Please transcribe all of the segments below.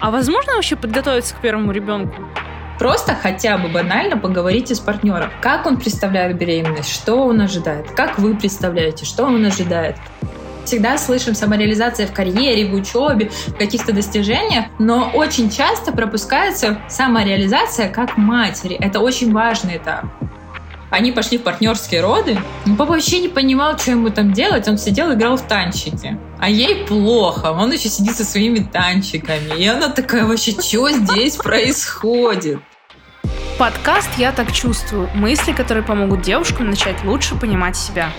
А возможно вообще подготовиться к первому ребенку? Просто хотя бы банально поговорите с партнером. Как он представляет беременность, что он ожидает, как вы представляете, что он ожидает. Всегда слышим самореализация в карьере, в учебе, в каких-то достижениях, но очень часто пропускается самореализация как матери. Это очень важный этап. Они пошли в партнерские роды. Но папа вообще не понимал, что ему там делать. Он сидел играл в танчики. А ей плохо. Он еще сидит со своими танчиками. И она такая вообще, что здесь происходит? Подкаст «Я так чувствую». Мысли, которые помогут девушкам начать лучше понимать себя.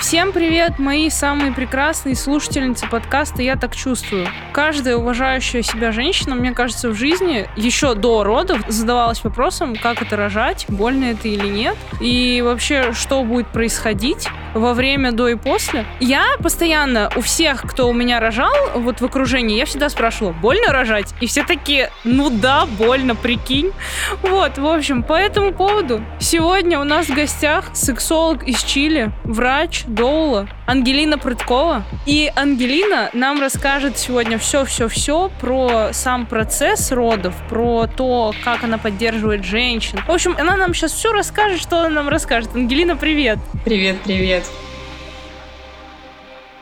Всем привет, мои самые прекрасные слушательницы подкаста «Я так чувствую». Каждая уважающая себя женщина, мне кажется, в жизни еще до родов задавалась вопросом, как это рожать, больно это или нет, и вообще, что будет происходить во время, до и после. Я постоянно у всех, кто у меня рожал, вот в окружении, я всегда спрашивала, больно рожать? И все такие, ну да, больно, прикинь. Вот, в общем, по этому поводу сегодня у нас в гостях сексолог из Чили, врач, Доула, Ангелина Прыткова. И Ангелина нам расскажет сегодня все-все-все про сам процесс родов, про то, как она поддерживает женщин. В общем, она нам сейчас все расскажет, что она нам расскажет. Ангелина, привет! Привет, привет!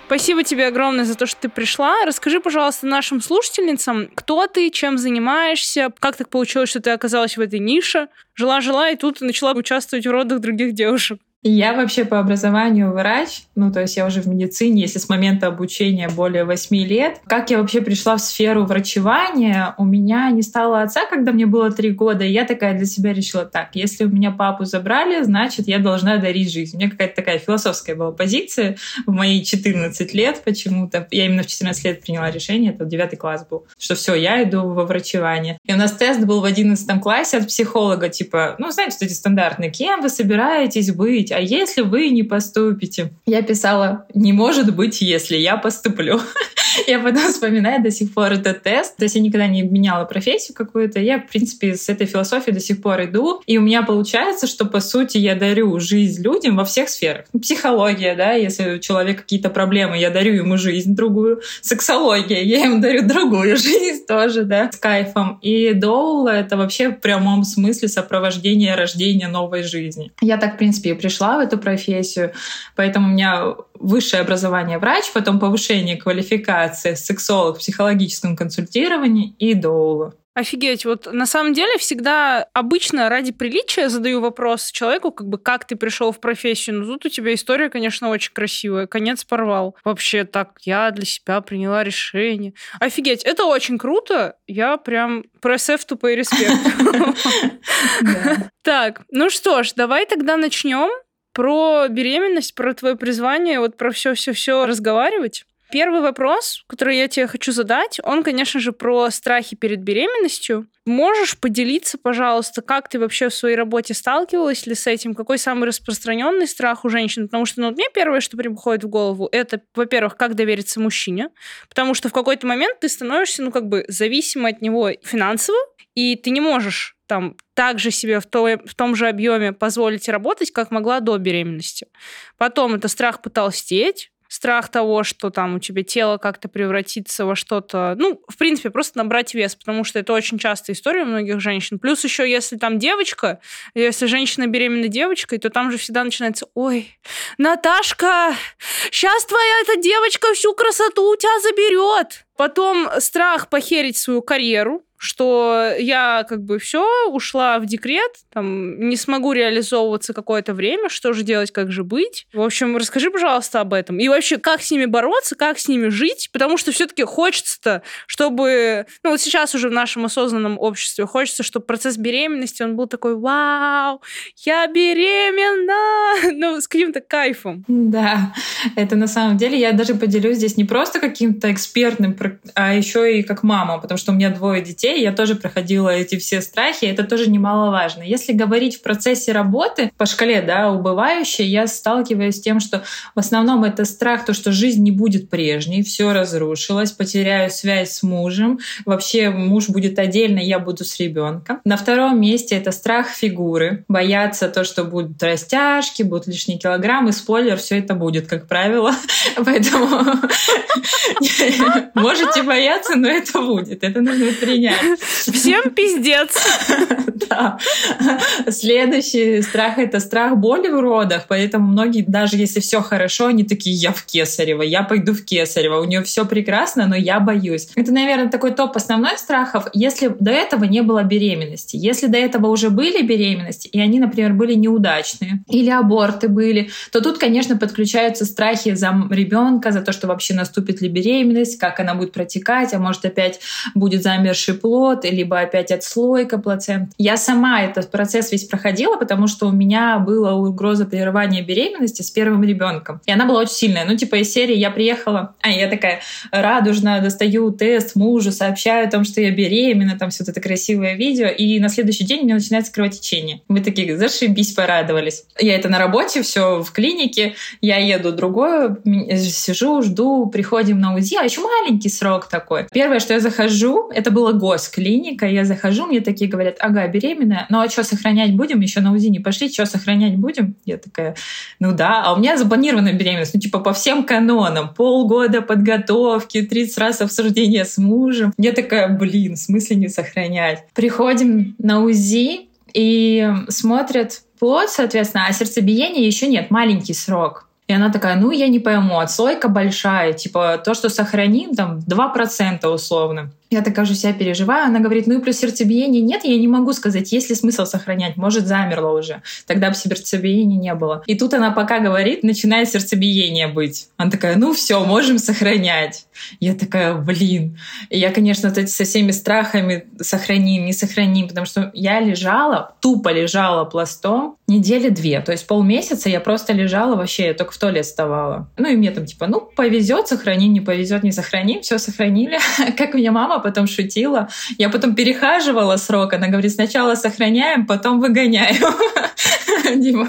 Спасибо тебе огромное за то, что ты пришла. Расскажи, пожалуйста, нашим слушательницам, кто ты, чем занимаешься, как так получилось, что ты оказалась в этой нише. Жила-жила, и тут начала участвовать в родах других девушек. Я вообще по образованию врач, ну то есть я уже в медицине, если с момента обучения более 8 лет. Как я вообще пришла в сферу врачевания? У меня не стало отца, когда мне было 3 года, и я такая для себя решила, так, если у меня папу забрали, значит я должна дарить жизнь. У меня какая-то такая философская была позиция в мои 14 лет почему-то. Я именно в 14 лет приняла решение, это 9 класс был, что все, я иду во врачевание. И у нас тест был в 11 классе от психолога, типа, ну знаете, что эти стандартные, кем вы собираетесь быть? А если вы не поступите? Я писала, не может быть, если я поступлю. Я потом вспоминаю до сих пор этот тест. То есть я никогда не меняла профессию какую-то. Я, в принципе, с этой философией до сих пор иду. И у меня получается, что, по сути, я дарю жизнь людям во всех сферах. Психология, да, если у человека какие-то проблемы, я дарю ему жизнь другую. Сексология, я ему дарю другую жизнь тоже, да, с кайфом. И доула — это вообще в прямом смысле сопровождение рождения новой жизни. Я так, в принципе, и пришла в эту профессию, поэтому у меня высшее образование врач, потом повышение квалификации сексолог в психологическом консультировании и доула. Офигеть, вот на самом деле всегда обычно ради приличия задаю вопрос человеку, как бы как ты пришел в профессию. Ну тут у тебя история, конечно, очень красивая. Конец порвал. Вообще так, я для себя приняла решение. Офигеть, это очень круто. Я прям пресс тупой респект. Так, ну что ж, давай тогда начнем про беременность, про твое призвание, вот про все-все-все разговаривать. Первый вопрос, который я тебе хочу задать, он, конечно же, про страхи перед беременностью. Можешь поделиться, пожалуйста, как ты вообще в своей работе сталкивалась ли с этим? Какой самый распространенный страх у женщин? Потому что, ну, мне первое, что приходит в голову, это, во-первых, как довериться мужчине, потому что в какой-то момент ты становишься, ну, как бы зависима от него финансово, и ты не можешь там также себе в, то, в том же объеме позволить работать, как могла до беременности. Потом это страх потолстеть, страх того, что там у тебя тело как-то превратится во что-то, ну, в принципе, просто набрать вес, потому что это очень частая история у многих женщин. Плюс еще, если там девочка, если женщина беременна девочкой, то там же всегда начинается, ой, Наташка, сейчас твоя эта девочка всю красоту у тебя заберет. Потом страх похерить свою карьеру, что я как бы все ушла в декрет, там не смогу реализовываться какое-то время, что же делать, как же быть. В общем, расскажи, пожалуйста, об этом. И вообще, как с ними бороться, как с ними жить, потому что все-таки хочется-то, чтобы, ну вот сейчас уже в нашем осознанном обществе хочется, чтобы процесс беременности, он был такой, вау, я беременна, ну, с каким-то кайфом. Да, это на самом деле, я даже поделюсь здесь не просто каким-то экспертным, а еще и как мама, потому что у меня двое детей, детей, я тоже проходила эти все страхи, это тоже немаловажно. Если говорить в процессе работы по шкале, да, убывающей, я сталкиваюсь с тем, что в основном это страх, то, что жизнь не будет прежней, все разрушилось, потеряю связь с мужем, вообще муж будет отдельно, я буду с ребенком. На втором месте это страх фигуры, бояться то, что будут растяжки, будут лишние килограммы, спойлер, все это будет, как правило. Поэтому можете бояться, но это будет. Это нужно принять. Всем пиздец. Да. Следующий страх — это страх боли в родах. Поэтому многие, даже если все хорошо, они такие, я в Кесарево, я пойду в Кесарево. У нее все прекрасно, но я боюсь. Это, наверное, такой топ основной страхов, если до этого не было беременности. Если до этого уже были беременности, и они, например, были неудачные, или аборты были, то тут, конечно, подключаются страхи за ребенка, за то, что вообще наступит ли беременность, как она будет протекать, а может опять будет замерший плод, либо опять отслойка плацент. Я сама этот процесс весь проходила, потому что у меня была угроза прерывания беременности с первым ребенком. И она была очень сильная. Ну, типа из серии я приехала, а я такая радужная, достаю тест мужу, сообщаю о том, что я беременна, там все это красивое видео, и на следующий день у меня начинается кровотечение. Мы такие, зашибись, порадовались. Я это на работе, все в клинике, я еду другое, сижу, жду, приходим на УЗИ, а еще маленький срок такой. Первое, что я захожу, это была госклиника, я захожу, мне такие говорят, ага, беременная, ну а что, сохранять будем? Еще на УЗИ не пошли, что, сохранять будем? Я такая, ну да, а у меня запланирована беременность, ну типа по всем канонам, полгода подготовки, 30 раз обсуждения с мужем. Я такая, блин, в смысле не сохранять? Приходим на УЗИ и смотрят плод, соответственно, а сердцебиения еще нет, маленький срок. И она такая, ну, я не пойму, отслойка большая, типа то, что сохраним, там, 2% условно. Я такая же себя переживаю. Она говорит, ну и про сердцебиение нет, я не могу сказать, есть ли смысл сохранять. Может, замерло уже. Тогда бы сердцебиения не было. И тут она пока говорит, начинает сердцебиение быть. Она такая, ну все, можем сохранять. Я такая, блин. И я, конечно, вот эти со всеми страхами сохраним, не сохраним, потому что я лежала, тупо лежала пластом недели две. То есть полмесяца я просто лежала вообще, я только в туалет вставала. Ну и мне там типа, ну повезет, сохраним, не повезет, не сохраним. Все сохранили. Как меня мама потом шутила. Я потом перехаживала срок. Она говорит, сначала сохраняем, потом выгоняем.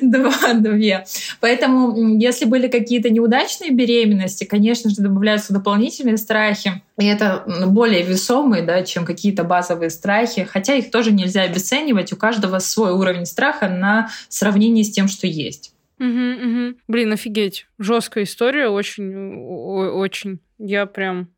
Два-две. Поэтому, если были какие-то неудачные беременности, конечно же, добавляются дополнительные страхи. И это более весомые, да, чем какие-то базовые страхи. Хотя их тоже нельзя обесценивать. У каждого свой уровень страха на сравнении с тем, что есть. Угу, угу. Блин, офигеть. Жесткая история, очень, очень. Я прям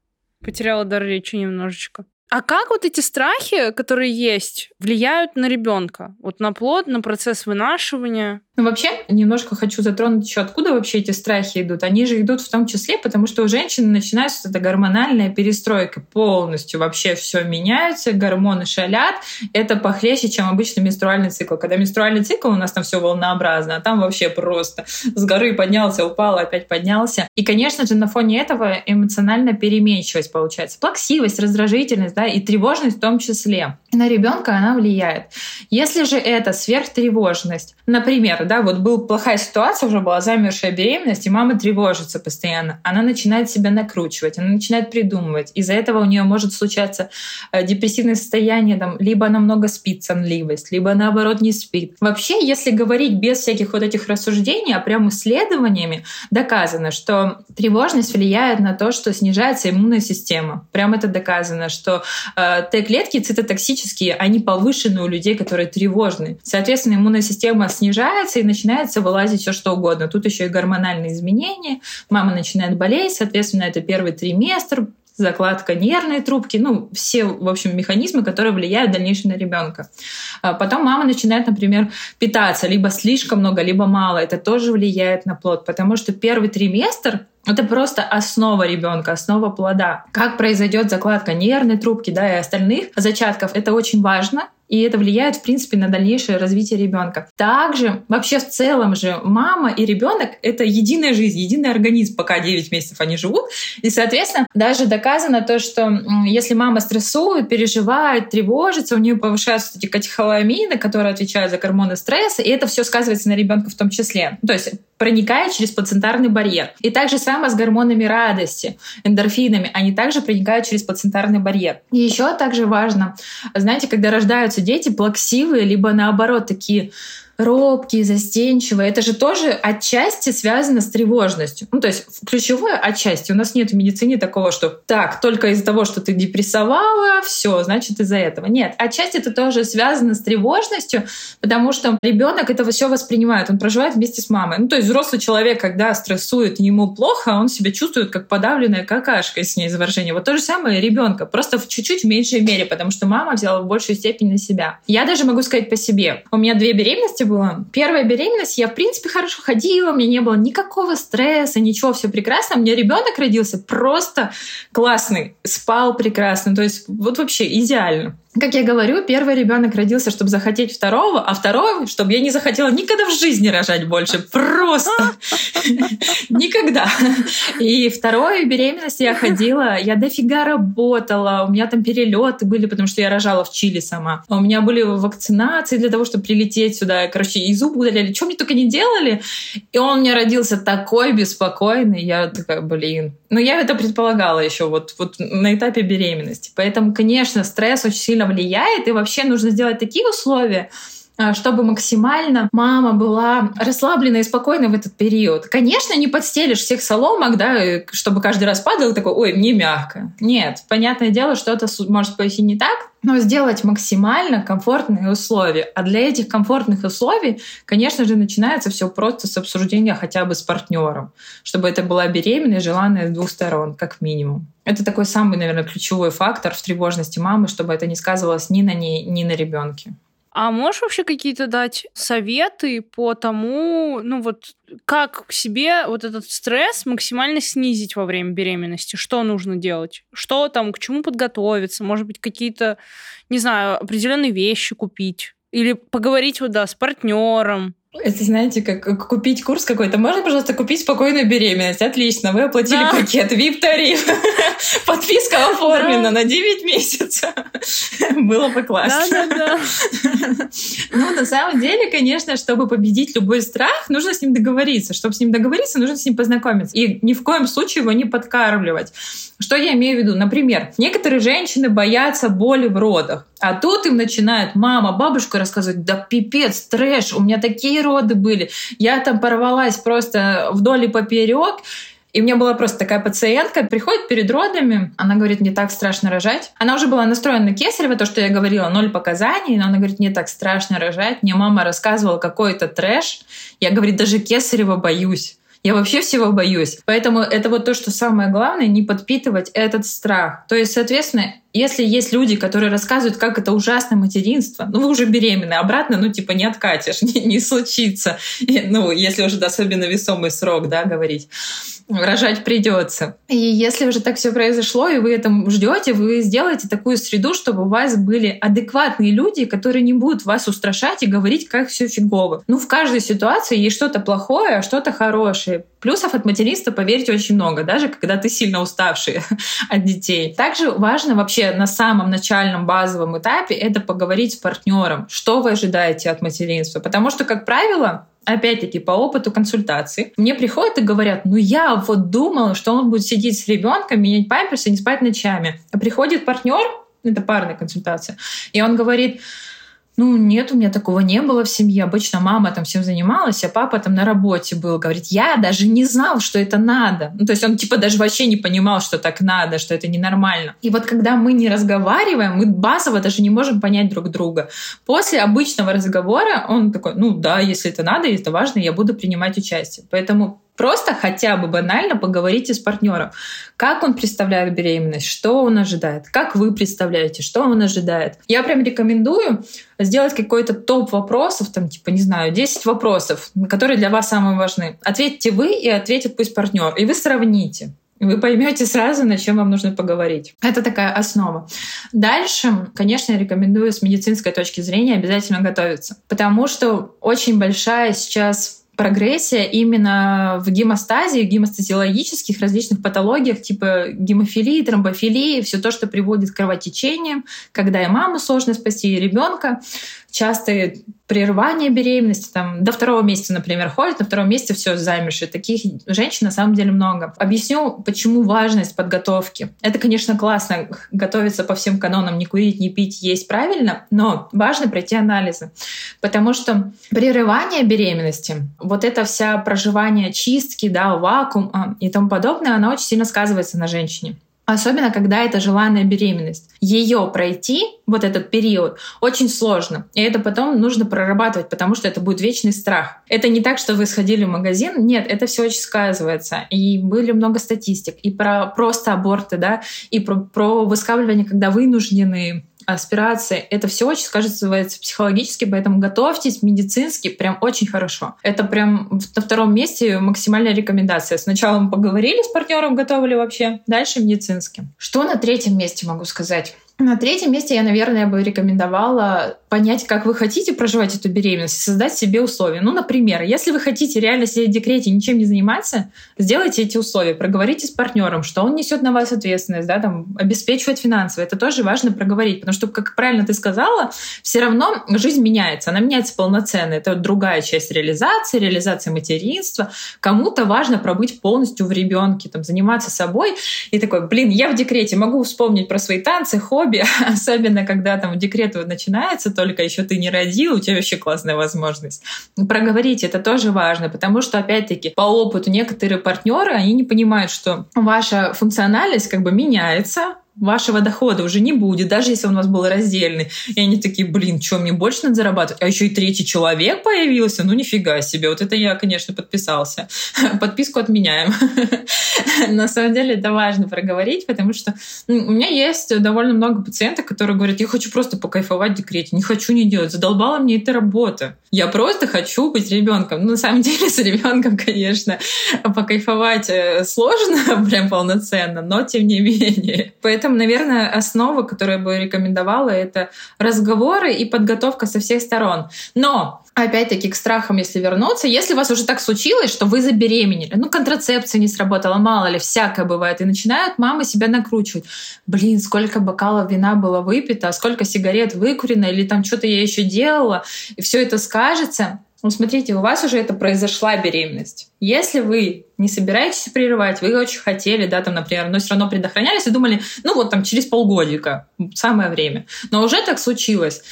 Потеряла дар речи немножечко. А как вот эти страхи, которые есть, влияют на ребенка? Вот на плод, на процесс вынашивания? Ну, вообще, немножко хочу затронуть еще, откуда вообще эти страхи идут. Они же идут в том числе, потому что у женщины начинается эта гормональная перестройка полностью. Вообще все меняется, гормоны шалят. Это похлеще, чем обычный менструальный цикл. Когда менструальный цикл, у нас там все волнообразно, а там вообще просто с горы поднялся, упал, опять поднялся. И, конечно же, на фоне этого эмоциональная переменчивость получается. Плаксивость, раздражительность, да, и тревожность в том числе. На ребенка она влияет. Если же это сверхтревожность, например, да, вот была плохая ситуация, уже была замершая беременность, и мама тревожится постоянно. Она начинает себя накручивать, она начинает придумывать. Из-за этого у нее может случаться э, депрессивное состояние, там, либо она много спит, сонливость, либо наоборот не спит. Вообще, если говорить без всяких вот этих рассуждений, а прям исследованиями доказано, что тревожность влияет на то, что снижается иммунная система. Прям это доказано, что э, Т-клетки цитотоксические, они повышены у людей, которые тревожны. Соответственно, иммунная система снижается, и начинается вылазить все что угодно. Тут еще и гормональные изменения, мама начинает болеть, соответственно, это первый триместр, закладка нервной трубки, ну, все, в общем, механизмы, которые влияют в дальнейшем на ребенка. А потом мама начинает, например, питаться либо слишком много, либо мало. Это тоже влияет на плод, потому что первый триместр это просто основа ребенка, основа плода. Как произойдет закладка нервной трубки, да, и остальных зачатков, это очень важно, и это влияет, в принципе, на дальнейшее развитие ребенка. Также вообще в целом же мама и ребенок — это единая жизнь, единый организм, пока 9 месяцев они живут. И, соответственно, даже доказано то, что если мама стрессует, переживает, тревожится, у нее повышаются эти катехоламины, которые отвечают за гормоны стресса, и это все сказывается на ребенка в том числе. То есть проникает через плацентарный барьер. И также самое с гормонами радости, эндорфинами, они также проникают через плацентарный барьер. И еще также важно, знаете, когда рождаются дети плаксивые, либо наоборот такие робкие, застенчивые. Это же тоже отчасти связано с тревожностью. Ну, то есть ключевое отчасти. У нас нет в медицине такого, что так, только из-за того, что ты депрессовала, все, значит из-за этого. Нет, отчасти это тоже связано с тревожностью, потому что ребенок этого все воспринимает, он проживает вместе с мамой. Ну, то есть взрослый человек, когда стрессует, ему плохо, он себя чувствует как подавленная какашка с ней выражения. Вот то же самое ребенка, просто в чуть-чуть меньшей мере, потому что мама взяла в большую степень на себя. Я даже могу сказать по себе. У меня две беременности было. Первая беременность, я, в принципе, хорошо ходила, у меня не было никакого стресса, ничего, все прекрасно. У меня ребенок родился просто классный, спал прекрасно, то есть вот вообще идеально. Как я говорю, первый ребенок родился, чтобы захотеть второго, а второй, чтобы я не захотела никогда в жизни рожать больше. Просто. Никогда. И вторую беременность я ходила, я дофига работала, у меня там перелеты были, потому что я рожала в Чили сама. У меня были вакцинации для того, чтобы прилететь сюда. Короче, и зуб удаляли, что мне только не делали. И он меня родился такой беспокойный. Я такая, блин. Но я это предполагала еще вот, вот на этапе беременности. Поэтому, конечно, стресс очень сильно сильно влияет, и вообще нужно сделать такие условия, чтобы максимально мама была расслаблена и спокойна в этот период. Конечно, не подстелишь всех соломок, да, чтобы каждый раз падал такой, ой, мне мягко. Нет, понятное дело, что это может пойти не так, но сделать максимально комфортные условия. А для этих комфортных условий, конечно же, начинается все просто с обсуждения хотя бы с партнером, чтобы это была беременная, желанная с двух сторон, как минимум. Это такой самый, наверное, ключевой фактор в тревожности мамы, чтобы это не сказывалось ни на ней, ни на ребенке. А можешь вообще какие-то дать советы по тому, ну вот, как себе вот этот стресс максимально снизить во время беременности? Что нужно делать? Что там, к чему подготовиться? Может быть, какие-то, не знаю, определенные вещи купить? Или поговорить вот, да, с партнером? Это, знаете, как купить курс какой-то. Можно, пожалуйста, купить спокойную беременность? Отлично, вы оплатили да. пакет, VIP-тариф. Подписка оформлена на 9 месяцев. Было бы классно. Да, да, да. Ну, на самом деле, конечно, чтобы победить любой страх, нужно с ним договориться. Чтобы с ним договориться, нужно с ним познакомиться. И ни в коем случае его не подкармливать. Что я имею в виду? Например, некоторые женщины боятся боли в родах. А тут им начинает мама, бабушка рассказывать, да пипец, трэш, у меня такие роды были. Я там порвалась просто вдоль и поперек. И у меня была просто такая пациентка, приходит перед родами, она говорит, мне так страшно рожать. Она уже была настроена на кесарево, то, что я говорила, ноль показаний, но она говорит, мне так страшно рожать. Мне мама рассказывала какой-то трэш. Я, говорит, даже кесарево боюсь. Я вообще всего боюсь. Поэтому это вот то, что самое главное, не подпитывать этот страх. То есть, соответственно, если есть люди, которые рассказывают, как это ужасно материнство, ну вы уже беременны, обратно, ну типа не откатишь, не, не случится. И, ну, если уже особенно весомый срок, да, говорить рожать придется. И если уже так все произошло, и вы это ждете, вы сделаете такую среду, чтобы у вас были адекватные люди, которые не будут вас устрашать и говорить, как все фигово. Ну, в каждой ситуации есть что-то плохое, а что-то хорошее. Плюсов от материнства, поверьте, очень много, даже когда ты сильно уставший от детей. Также важно вообще на самом начальном базовом этапе это поговорить с партнером, что вы ожидаете от материнства. Потому что, как правило, опять-таки по опыту консультации, мне приходят и говорят, ну я вот думала, что он будет сидеть с ребенком, менять памперсы, не спать ночами. А приходит партнер, это парная консультация, и он говорит, ну, нет, у меня такого не было в семье. Обычно мама там всем занималась, а папа там на работе был. Говорит, я даже не знал, что это надо. Ну, то есть он типа даже вообще не понимал, что так надо, что это ненормально. И вот когда мы не разговариваем, мы базово даже не можем понять друг друга. После обычного разговора он такой, ну да, если это надо, если это важно, я буду принимать участие. Поэтому Просто хотя бы банально поговорите с партнером. Как он представляет беременность, что он ожидает, как вы представляете, что он ожидает. Я прям рекомендую сделать какой-то топ вопросов, там, типа, не знаю, 10 вопросов, которые для вас самые важны. Ответьте вы и ответит пусть партнер. И вы сравните вы поймете сразу, на чем вам нужно поговорить. Это такая основа. Дальше, конечно, я рекомендую с медицинской точки зрения обязательно готовиться, потому что очень большая сейчас прогрессия именно в гемостазе, гемостазиологических различных патологиях, типа гемофилии, тромбофилии, все то, что приводит к кровотечениям, когда и маму сложно спасти, и ребенка часто прерывание беременности, там, до второго месяца, например, ходит, на втором месяце все замерши. Таких женщин на самом деле много. Объясню, почему важность подготовки. Это, конечно, классно готовиться по всем канонам, не курить, не пить, есть правильно, но важно пройти анализы. Потому что прерывание беременности, вот это вся проживание чистки, да, вакуум и тому подобное, она очень сильно сказывается на женщине. Особенно, когда это желанная беременность. Ее пройти, вот этот период, очень сложно. И это потом нужно прорабатывать, потому что это будет вечный страх. Это не так, что вы сходили в магазин. Нет, это все очень сказывается. И были много статистик. И про просто аборты, да, и про, про выскабливание, когда вынуждены аспирации. Это все очень сказывается психологически, поэтому готовьтесь медицински прям очень хорошо. Это прям на втором месте максимальная рекомендация. Сначала мы поговорили с партнером, готовы ли вообще, дальше медицински. Что на третьем месте могу сказать? На третьем месте я, наверное, бы рекомендовала понять, как вы хотите проживать эту беременность, создать себе условия. Ну, например, если вы хотите реально сидеть в декрете и ничем не заниматься, сделайте эти условия, проговорите с партнером, что он несет на вас ответственность, да, там, обеспечивает финансово. Это тоже важно проговорить, потому что, как правильно ты сказала, все равно жизнь меняется, она меняется полноценно. Это другая часть реализации, реализация материнства. Кому-то важно пробыть полностью в ребенке, там, заниматься собой. И такой, блин, я в декрете, могу вспомнить про свои танцы, хобби, хобби, особенно когда там декрет начинается, только еще ты не родил, у тебя вообще классная возможность. Проговорить это тоже важно, потому что, опять-таки, по опыту некоторые партнеры, они не понимают, что ваша функциональность как бы меняется, вашего дохода уже не будет, даже если он у вас был раздельный. И они такие, блин, что, мне больше надо зарабатывать? А еще и третий человек появился? Ну, нифига себе. Вот это я, конечно, подписался. Подписку отменяем. На самом деле это важно проговорить, потому что у меня есть довольно много пациентов, которые говорят, я хочу просто покайфовать в декрете, не хочу не делать, задолбала мне эта работа. Я просто хочу быть ребенком. Ну, на самом деле, с ребенком, конечно, покайфовать э, сложно, прям полноценно, но тем не менее. Поэтому этом, наверное, основа, которую я бы рекомендовала, это разговоры и подготовка со всех сторон. Но опять-таки к страхам, если вернуться, если у вас уже так случилось, что вы забеременели, ну, контрацепция не сработала, мало ли, всякое бывает, и начинают мамы себя накручивать. Блин, сколько бокалов вина было выпито, сколько сигарет выкурено, или там что-то я еще делала, и все это скажется. Ну, смотрите, у вас уже это произошла беременность. Если вы не собираетесь прерывать, вы очень хотели, да, там, например, но все равно предохранялись и думали, ну вот там через полгодика, самое время. Но уже так случилось.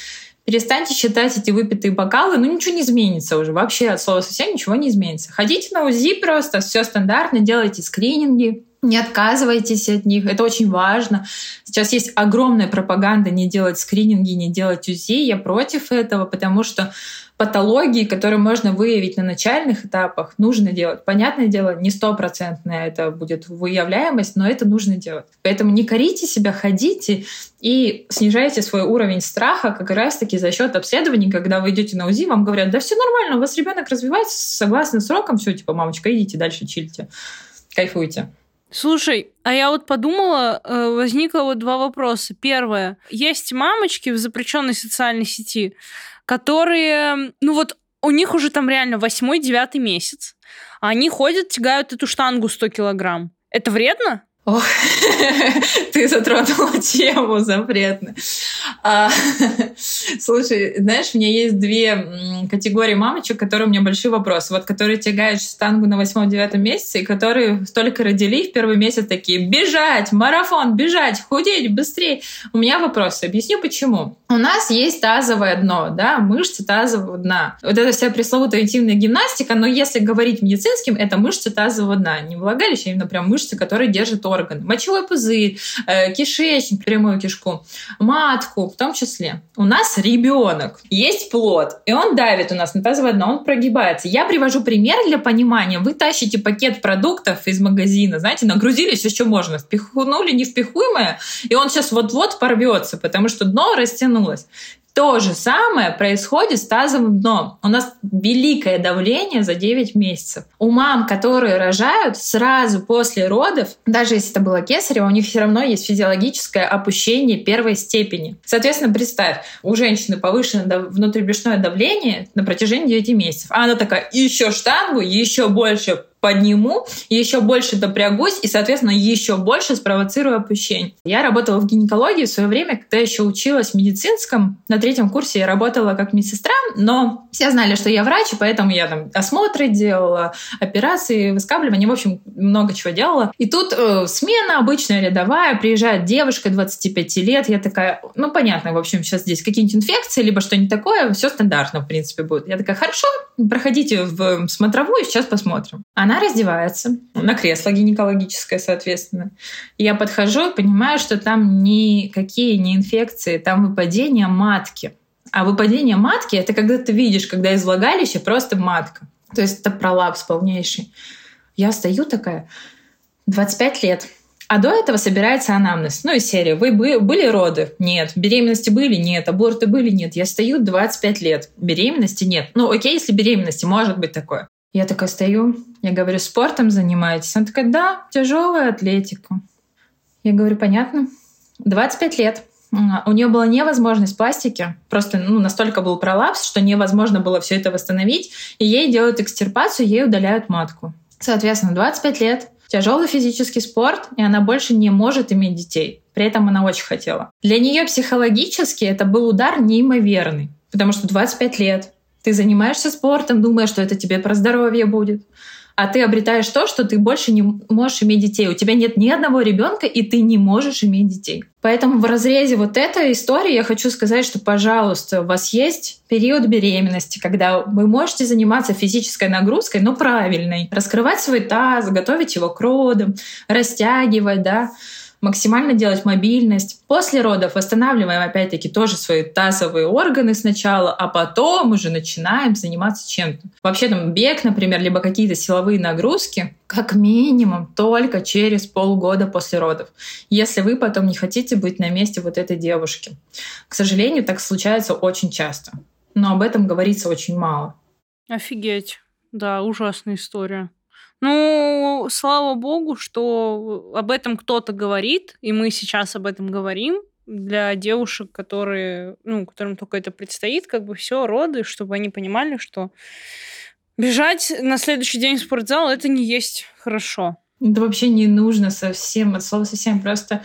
Перестаньте считать эти выпитые бокалы, ну ничего не изменится уже, вообще от слова совсем ничего не изменится. Ходите на УЗИ просто, все стандартно, делайте скрининги, не отказывайтесь от них, это очень важно. Сейчас есть огромная пропаганда не делать скрининги, не делать УЗИ. Я против этого, потому что патологии, которые можно выявить на начальных этапах, нужно делать. Понятное дело, не стопроцентная это будет выявляемость, но это нужно делать. Поэтому не корите себя, ходите и снижайте свой уровень страха как раз-таки за счет обследований, когда вы идете на УЗИ, вам говорят, да все нормально, у вас ребенок развивается согласно срокам, все, типа, мамочка, идите дальше, чильте, кайфуйте. Слушай, а я вот подумала, э, возникло вот два вопроса. Первое. Есть мамочки в запрещенной социальной сети, которые, ну вот у них уже там реально восьмой-девятый месяц. А они ходят, тягают эту штангу 100 килограмм. Это вредно? Ох, ты затронула тему запретную. А, слушай, знаешь, у меня есть две категории мамочек, которые у меня большие вопросы. Вот которые тягают штангу на восьмом-девятом месяце, и которые только родили в первый месяц такие «бежать, марафон, бежать, худеть, быстрее». У меня вопросы. Объясню, почему. У нас есть тазовое дно, да, мышцы тазового дна. Вот это вся пресловутая интимная гимнастика, но если говорить медицинским, это мышцы тазового дна. Не влагалище, а именно прям мышцы, которые держат органы. Мочевой пузырь, э, кишечник, прямую кишку, матку в том числе. У нас ребенок, есть плод, и он давит у нас на тазовое дно, он прогибается. Я привожу пример для понимания. Вы тащите пакет продуктов из магазина, знаете, нагрузили все, что можно, впихнули невпихуемое, и он сейчас вот-вот порвется, потому что дно растянулось. То же самое происходит с тазовым дном. У нас великое давление за 9 месяцев. У мам, которые рожают сразу после родов, даже если это было кесарево, у них все равно есть физиологическое опущение первой степени. Соответственно, представь, у женщины повышенное внутрибрюшное давление на протяжении 9 месяцев. А она такая, еще штангу, еще больше подниму, еще больше допрягусь и, соответственно, еще больше спровоцирую опущение. Я работала в гинекологии в свое время, когда еще училась в медицинском. На третьем курсе я работала как медсестра, но все знали, что я врач, и поэтому я там осмотры делала, операции, выскабливания, в общем, много чего делала. И тут э, смена обычная рядовая, приезжает девушка 25 лет, я такая, ну, понятно, в общем, сейчас здесь какие-нибудь инфекции, либо что-нибудь такое, все стандартно, в принципе, будет. Я такая, хорошо, проходите в смотровую, сейчас посмотрим. Она раздевается на кресло гинекологическое, соответственно. Я подхожу и понимаю, что там никакие не инфекции, там выпадение матки. А выпадение матки — это когда ты видишь, когда из влагалища просто матка. То есть это пролапс полнейший. Я стою такая, 25 лет, а до этого собирается анамнез. Ну, из серии. Вы были роды? Нет. Беременности были? Нет. Аборты были? Нет. Я стою 25 лет. Беременности нет. Ну, окей, если беременности, может быть такое. Я такая стою, я говорю, спортом занимаетесь? Она такая, да, тяжелая атлетика. Я говорю, понятно. 25 лет. У нее была невозможность пластики, просто ну, настолько был пролапс, что невозможно было все это восстановить, и ей делают экстирпацию, ей удаляют матку. Соответственно, 25 лет, тяжелый физический спорт, и она больше не может иметь детей. При этом она очень хотела. Для нее психологически это был удар неимоверный, потому что 25 лет, ты занимаешься спортом, думая, что это тебе про здоровье будет. А ты обретаешь то, что ты больше не можешь иметь детей. У тебя нет ни одного ребенка, и ты не можешь иметь детей. Поэтому в разрезе вот этой истории я хочу сказать, что, пожалуйста, у вас есть период беременности, когда вы можете заниматься физической нагрузкой, но правильной. Раскрывать свой таз, готовить его к родам, растягивать, да, максимально делать мобильность. После родов восстанавливаем опять-таки тоже свои тазовые органы сначала, а потом уже начинаем заниматься чем-то. Вообще там бег, например, либо какие-то силовые нагрузки, как минимум только через полгода после родов, если вы потом не хотите быть на месте вот этой девушки. К сожалению, так случается очень часто, но об этом говорится очень мало. Офигеть. Да, ужасная история. Ну, слава богу, что об этом кто-то говорит, и мы сейчас об этом говорим для девушек, которые, ну, которым только это предстоит, как бы все роды, чтобы они понимали, что бежать на следующий день в спортзал это не есть хорошо. Это вообще не нужно совсем, от слова совсем просто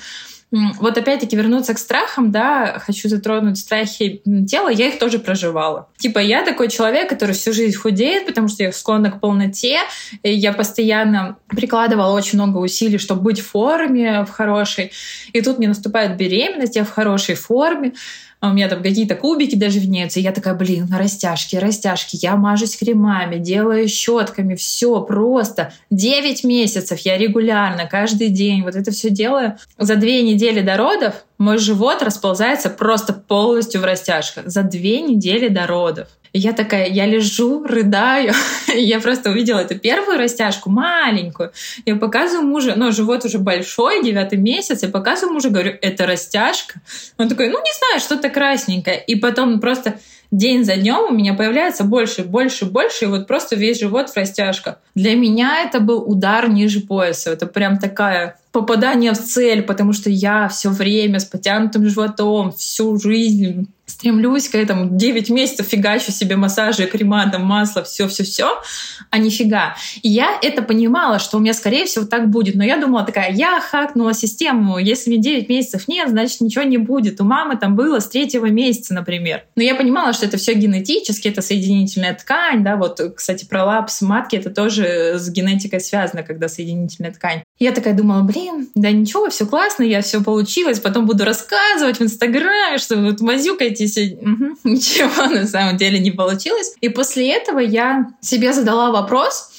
вот опять-таки вернуться к страхам, да, хочу затронуть страхи тела, я их тоже проживала. Типа я такой человек, который всю жизнь худеет, потому что я склонна к полноте, я постоянно прикладывала очень много усилий, чтобы быть в форме, в хорошей. И тут мне наступает беременность, я в хорошей форме, а у меня там какие-то кубики даже виднеются, и я такая, блин, растяжки, растяжки, я мажусь кремами, делаю щетками, все просто. 9 месяцев я регулярно, каждый день вот это все делаю. За две недели до родов мой живот расползается просто полностью в растяжках. За две недели до родов. И я такая, я лежу, рыдаю. я просто увидела эту первую растяжку, маленькую. Я показываю мужу, ну, живот уже большой, девятый месяц, я показываю мужу, говорю, это растяжка. Он такой, ну, не знаю, что-то красненькое. И потом просто день за днем у меня появляется больше, больше, больше, и вот просто весь живот в растяжках. Для меня это был удар ниже пояса. Это прям такая попадание в цель, потому что я все время с потянутым животом, всю жизнь стремлюсь к этому. 9 месяцев фигачу себе массажи, крема, там, масло, все-все-все, а нифига. И я это понимала, что у меня, скорее всего, так будет. Но я думала такая, я хакнула систему, если мне 9 месяцев нет, значит, ничего не будет. У мамы там было с третьего месяца, например. Но я понимала, что это все генетически, это соединительная ткань, да, вот, кстати, пролапс матки, это тоже с генетикой связано, когда соединительная ткань. Я такая думала, блин, да ничего, все классно, я все получилось, потом буду рассказывать в Инстаграме, что вот мазюкайтесь. Угу. Ничего на самом деле не получилось. И после этого я себе задала вопрос,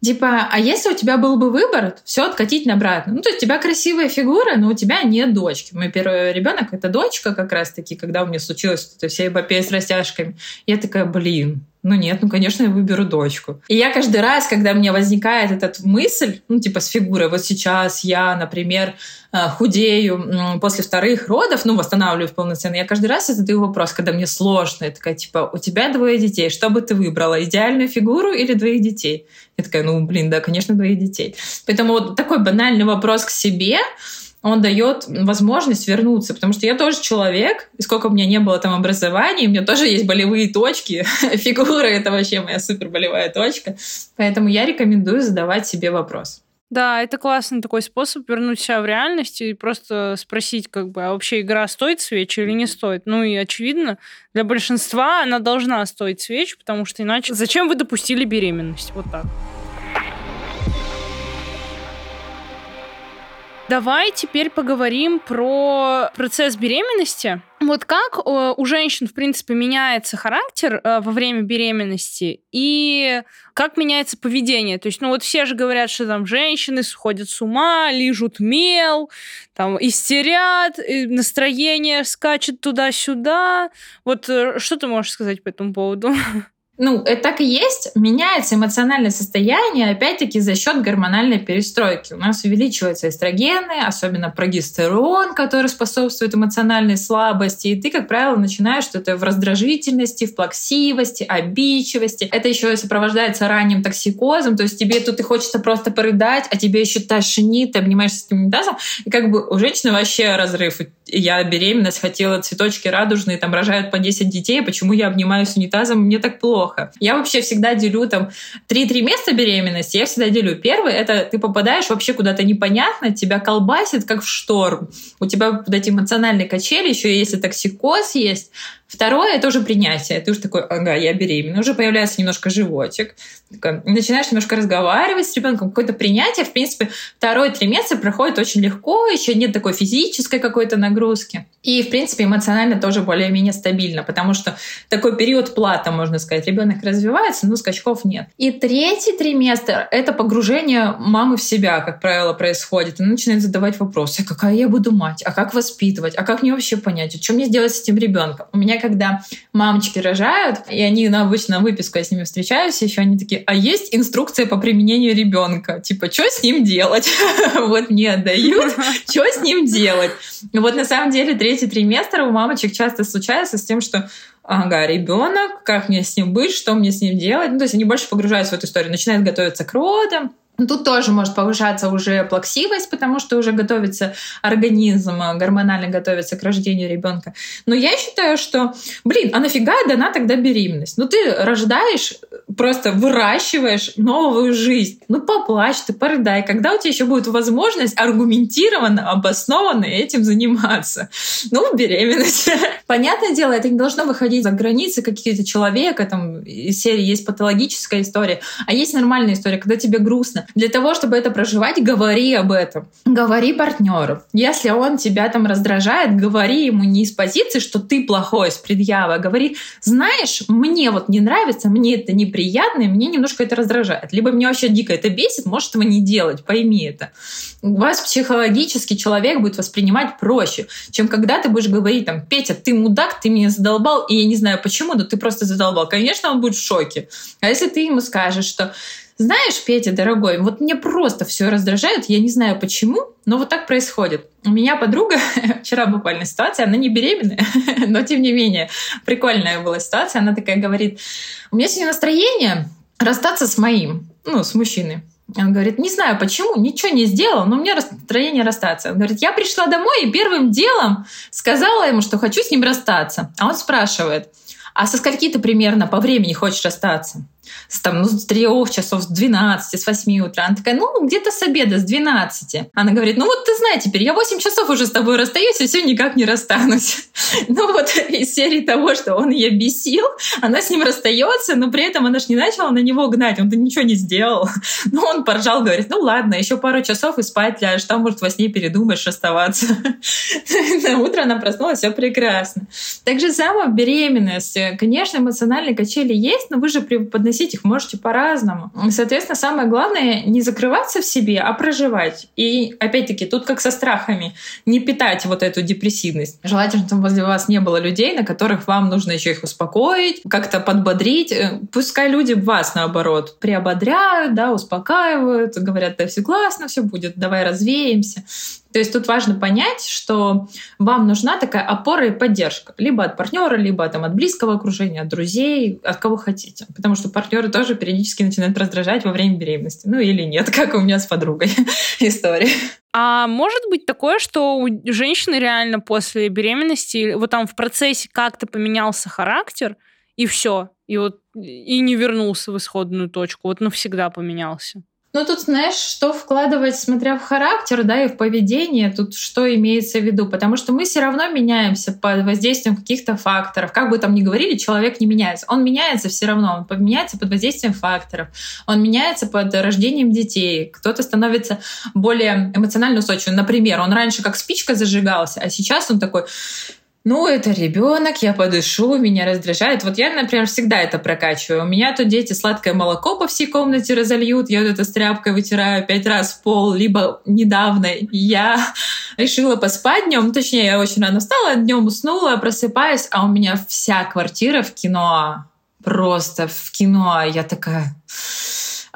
Типа, а если у тебя был бы выбор, все откатить обратно? Ну, то есть у тебя красивая фигура, но у тебя нет дочки. Мой первый ребенок это дочка как раз-таки, когда у меня случилась эта вся эпопея с растяжками. Я такая, блин, Ну нет, ну конечно, я выберу дочку. И я каждый раз, когда у меня возникает эта мысль, ну типа с фигурой, вот сейчас я, например, э, худею после вторых родов, ну восстанавливаюсь полноценно, я каждый раз задаю вопрос, когда мне сложно, я такая типа, у тебя двое детей, что бы ты выбрала, идеальную фигуру или двоих детей? Я такая, ну блин, да, конечно, двоих детей. Поэтому вот такой банальный вопрос к себе, он дает возможность вернуться, потому что я тоже человек, и сколько у меня не было там образования, у меня тоже есть болевые точки. Фигура — это вообще моя супер болевая точка. Поэтому я рекомендую задавать себе вопрос. Да, это классный такой способ вернуть себя в реальность и просто спросить, как бы, а вообще игра стоит свечи или не стоит? Ну и очевидно, для большинства она должна стоить свеч, потому что иначе зачем вы допустили беременность? Вот так. Давай теперь поговорим про процесс беременности. Вот как э, у женщин, в принципе, меняется характер э, во время беременности и как меняется поведение? То есть, ну вот все же говорят, что там женщины сходят с ума, лижут мел, там истерят, настроение скачет туда-сюда. Вот э, что ты можешь сказать по этому поводу? Ну, это так и есть. Меняется эмоциональное состояние, опять-таки, за счет гормональной перестройки. У нас увеличиваются эстрогены, особенно прогестерон, который способствует эмоциональной слабости. И ты, как правило, начинаешь что-то в раздражительности, в плаксивости, обидчивости. Это еще и сопровождается ранним токсикозом. То есть тебе тут и хочется просто порыдать, а тебе еще тошнит, ты обнимаешься с этим унитазом. И как бы у женщины вообще разрыв. Я беременность хотела, цветочки радужные, там рожают по 10 детей. Почему я обнимаюсь унитазом? Мне так плохо плохо. Я вообще всегда делю там три триместра беременности, я всегда делю. Первый — это ты попадаешь вообще куда-то непонятно, тебя колбасит, как в шторм. У тебя вот эти эмоциональные качели, еще если токсикоз есть, Второе — это уже принятие. Ты уже такой, ага, я беременна. Уже появляется немножко животик. начинаешь немножко разговаривать с ребенком. Какое-то принятие. В принципе, второй триместр проходит очень легко. Еще нет такой физической какой-то нагрузки. И, в принципе, эмоционально тоже более-менее стабильно, потому что такой период плата, можно сказать. Ребенок развивается, но скачков нет. И третий триместр — это погружение мамы в себя, как правило, происходит. Она начинает задавать вопросы. А какая я буду мать? А как воспитывать? А как мне вообще понять? Что мне сделать с этим ребенком? У меня когда мамочки рожают, и они на обычно выписку, я с ними встречаюсь, еще они такие, а есть инструкция по применению ребенка? Типа, что с ним делать? Вот мне отдают, что с ним делать? Вот на самом деле третий триместр у мамочек часто случается с тем, что ага, ребенок, как мне с ним быть, что мне с ним делать. Ну, то есть они больше погружаются в эту историю, начинают готовиться к родам, Тут тоже может повышаться уже плаксивость, потому что уже готовится организм, гормонально готовится к рождению ребенка. Но я считаю, что, блин, а нафига дана тогда беременность? Ну ты рождаешь, просто выращиваешь новую жизнь. Ну поплачь ты, порыдай. Когда у тебя еще будет возможность аргументированно, обоснованно этим заниматься? Ну, беременность. Понятное дело, это не должно выходить за границы какие-то человека, там из серии есть патологическая история, а есть нормальная история, когда тебе грустно. Для того, чтобы это проживать, говори об этом. Говори партнеру. Если он тебя там раздражает, говори ему не из позиции, что ты плохой, с предъявы, а говори, знаешь, мне вот не нравится, мне это неприятно, и мне немножко это раздражает. Либо мне вообще дико это бесит, можешь этого не делать, пойми это. Вас психологически человек будет воспринимать проще, чем когда ты будешь говорить там, Петя, ты мудак, ты меня задолбал, и я не знаю почему, но ты просто задолбал. Конечно, он будет в шоке. А если ты ему скажешь, что знаешь, Петя, дорогой, вот мне просто все раздражает, я не знаю почему, но вот так происходит. У меня подруга, вчера буквально ситуация, она не беременная, но тем не менее, прикольная была ситуация. Она такая говорит, у меня сегодня настроение расстаться с моим, ну, с мужчиной. Он говорит, не знаю почему, ничего не сделал, но у меня настроение расстаться. Он говорит, я пришла домой и первым делом сказала ему, что хочу с ним расстаться. А он спрашивает, а со скольки ты примерно по времени хочешь расстаться? С, там, ну, с 3 часов, с 12, с 8 утра. Она такая, ну, где-то с обеда, с 12. Она говорит, ну вот ты знаешь теперь, я 8 часов уже с тобой расстаюсь, и все никак не расстанусь. ну вот из серии того, что он ее бесил, она с ним расстается, но при этом она же не начала на него гнать, он-то ничего не сделал. ну он поржал, говорит, ну ладно, еще пару часов и спать ляжешь, там, может, во сне передумаешь расставаться. на утро она проснулась, все прекрасно. Так же самое беременность. Конечно, эмоциональные качели есть, но вы же преподносите переносить их можете по-разному. Соответственно, самое главное не закрываться в себе, а проживать. И опять-таки, тут как со страхами, не питать вот эту депрессивность. Желательно, чтобы возле вас не было людей, на которых вам нужно еще их успокоить, как-то подбодрить. Э, пускай люди вас, наоборот, приободряют, да, успокаивают, говорят, да, все классно, все будет, давай развеемся. То есть тут важно понять, что вам нужна такая опора и поддержка. Либо от партнера, либо там, от близкого окружения, от друзей, от кого хотите. Потому что партнеры тоже периодически начинают раздражать во время беременности. Ну или нет, как у меня с подругой история. А может быть такое, что у женщины реально после беременности, вот там в процессе как-то поменялся характер, и все, и вот и не вернулся в исходную точку, вот навсегда поменялся? Ну, тут, знаешь, что вкладывать, смотря в характер, да, и в поведение, тут что имеется в виду, потому что мы все равно меняемся под воздействием каких-то факторов. Как бы там ни говорили, человек не меняется. Он меняется все равно, он меняется под воздействием факторов, он меняется под рождением детей. Кто-то становится более эмоционально устойчивым. Например, он раньше как спичка зажигался, а сейчас он такой, ну, это ребенок, я подышу, меня раздражает. Вот я, например, всегда это прокачиваю. У меня то дети сладкое молоко по всей комнате разольют, я вот это с тряпкой вытираю пять раз в пол, либо недавно я решила поспать днем, точнее, я очень рано встала, днем уснула, просыпаюсь, а у меня вся квартира в кино, просто в кино. Я такая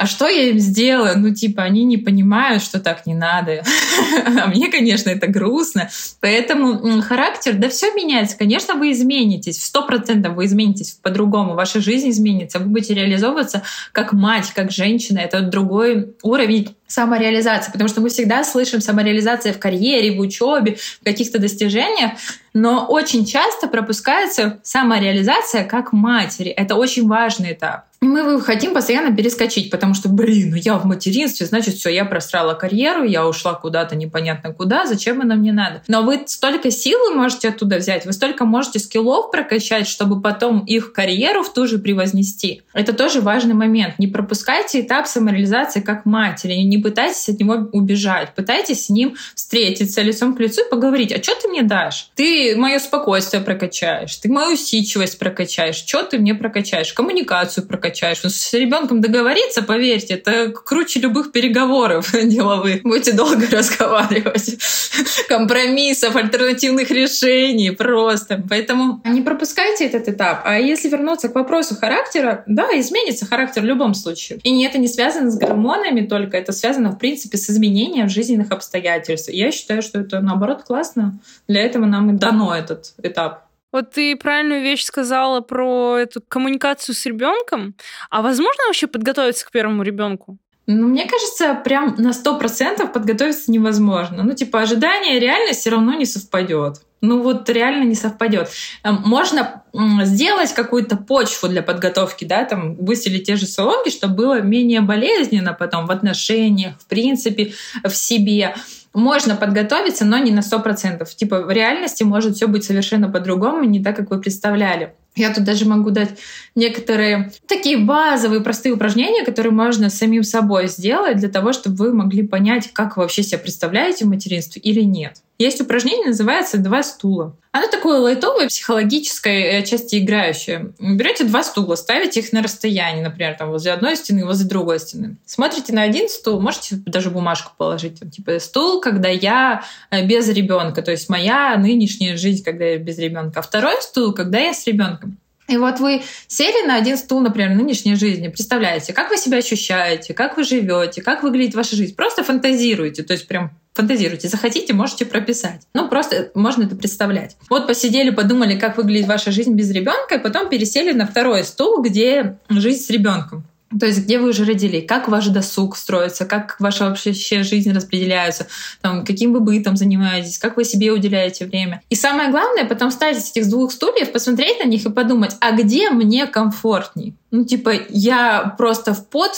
а что я им сделаю? Ну, типа, они не понимают, что так не надо. а мне, конечно, это грустно. Поэтому характер, да все меняется. Конечно, вы изменитесь. В сто процентов вы изменитесь по-другому. Ваша жизнь изменится. Вы будете реализовываться как мать, как женщина. Это другой уровень самореализации, потому что мы всегда слышим самореализация в карьере, в учебе, в каких-то достижениях, но очень часто пропускается самореализация как матери. Это очень важный этап. Мы хотим постоянно перескочить, потому что, блин, ну я в материнстве, значит, все, я просрала карьеру, я ушла куда-то непонятно куда, зачем она мне надо. Но вы столько силы можете оттуда взять, вы столько можете скиллов прокачать, чтобы потом их карьеру в ту же превознести. Это тоже важный момент. Не пропускайте этап самореализации как матери, не пытайтесь от него убежать, пытайтесь с ним встретиться лицом к лицу и поговорить, а что ты мне дашь? Ты мое спокойствие прокачаешь, ты мою усидчивость прокачаешь, что ты мне прокачаешь, коммуникацию прокачаешь, качаешь. С ребенком договориться, поверьте, это круче любых переговоров деловых. Будете долго разговаривать. Компромиссов, альтернативных решений просто. Поэтому не пропускайте этот этап. А если вернуться к вопросу характера, да, изменится характер в любом случае. И это не связано с гормонами только, это связано, в принципе, с изменением жизненных обстоятельств. Я считаю, что это, наоборот, классно. Для этого нам и дано этот этап. Вот ты правильную вещь сказала про эту коммуникацию с ребенком. А возможно вообще подготовиться к первому ребенку? Ну, мне кажется, прям на сто процентов подготовиться невозможно. Ну, типа, ожидание и реальность все равно не совпадет. Ну, вот реально не совпадет. Эм, можно сделать какую-то почву для подготовки, да, там, выселить те же салонки, чтобы было менее болезненно потом в отношениях, в принципе, в себе можно подготовиться, но не на 100%. Типа в реальности может все быть совершенно по-другому, не так, как вы представляли. Я тут даже могу дать некоторые такие базовые простые упражнения, которые можно самим собой сделать для того, чтобы вы могли понять, как вы вообще себя представляете в материнстве или нет. Есть упражнение, называется «Два стула». Оно такое лайтовое, психологическое, э, части играющее. Берете два стула, ставите их на расстоянии, например, там возле одной стены, возле другой стены. Смотрите на один стул, можете даже бумажку положить, типа стул, когда я э, без ребенка, то есть моя нынешняя жизнь, когда я без ребенка. А второй стул, когда я с ребенком. И вот вы сели на один стул, например, нынешней жизни, представляете, как вы себя ощущаете, как вы живете, как выглядит ваша жизнь. Просто фантазируйте, то есть прям фантазируйте. Захотите, можете прописать. Ну, просто можно это представлять. Вот посидели, подумали, как выглядит ваша жизнь без ребенка, и потом пересели на второй стул, где жизнь с ребенком. То есть где вы уже родили, как ваш досуг строится, как ваша вообще жизнь распределяется, там, каким вы бытом занимаетесь, как вы себе уделяете время. И самое главное, потом встать с этих двух стульев, посмотреть на них и подумать, а где мне комфортней? Ну, типа, я просто в пот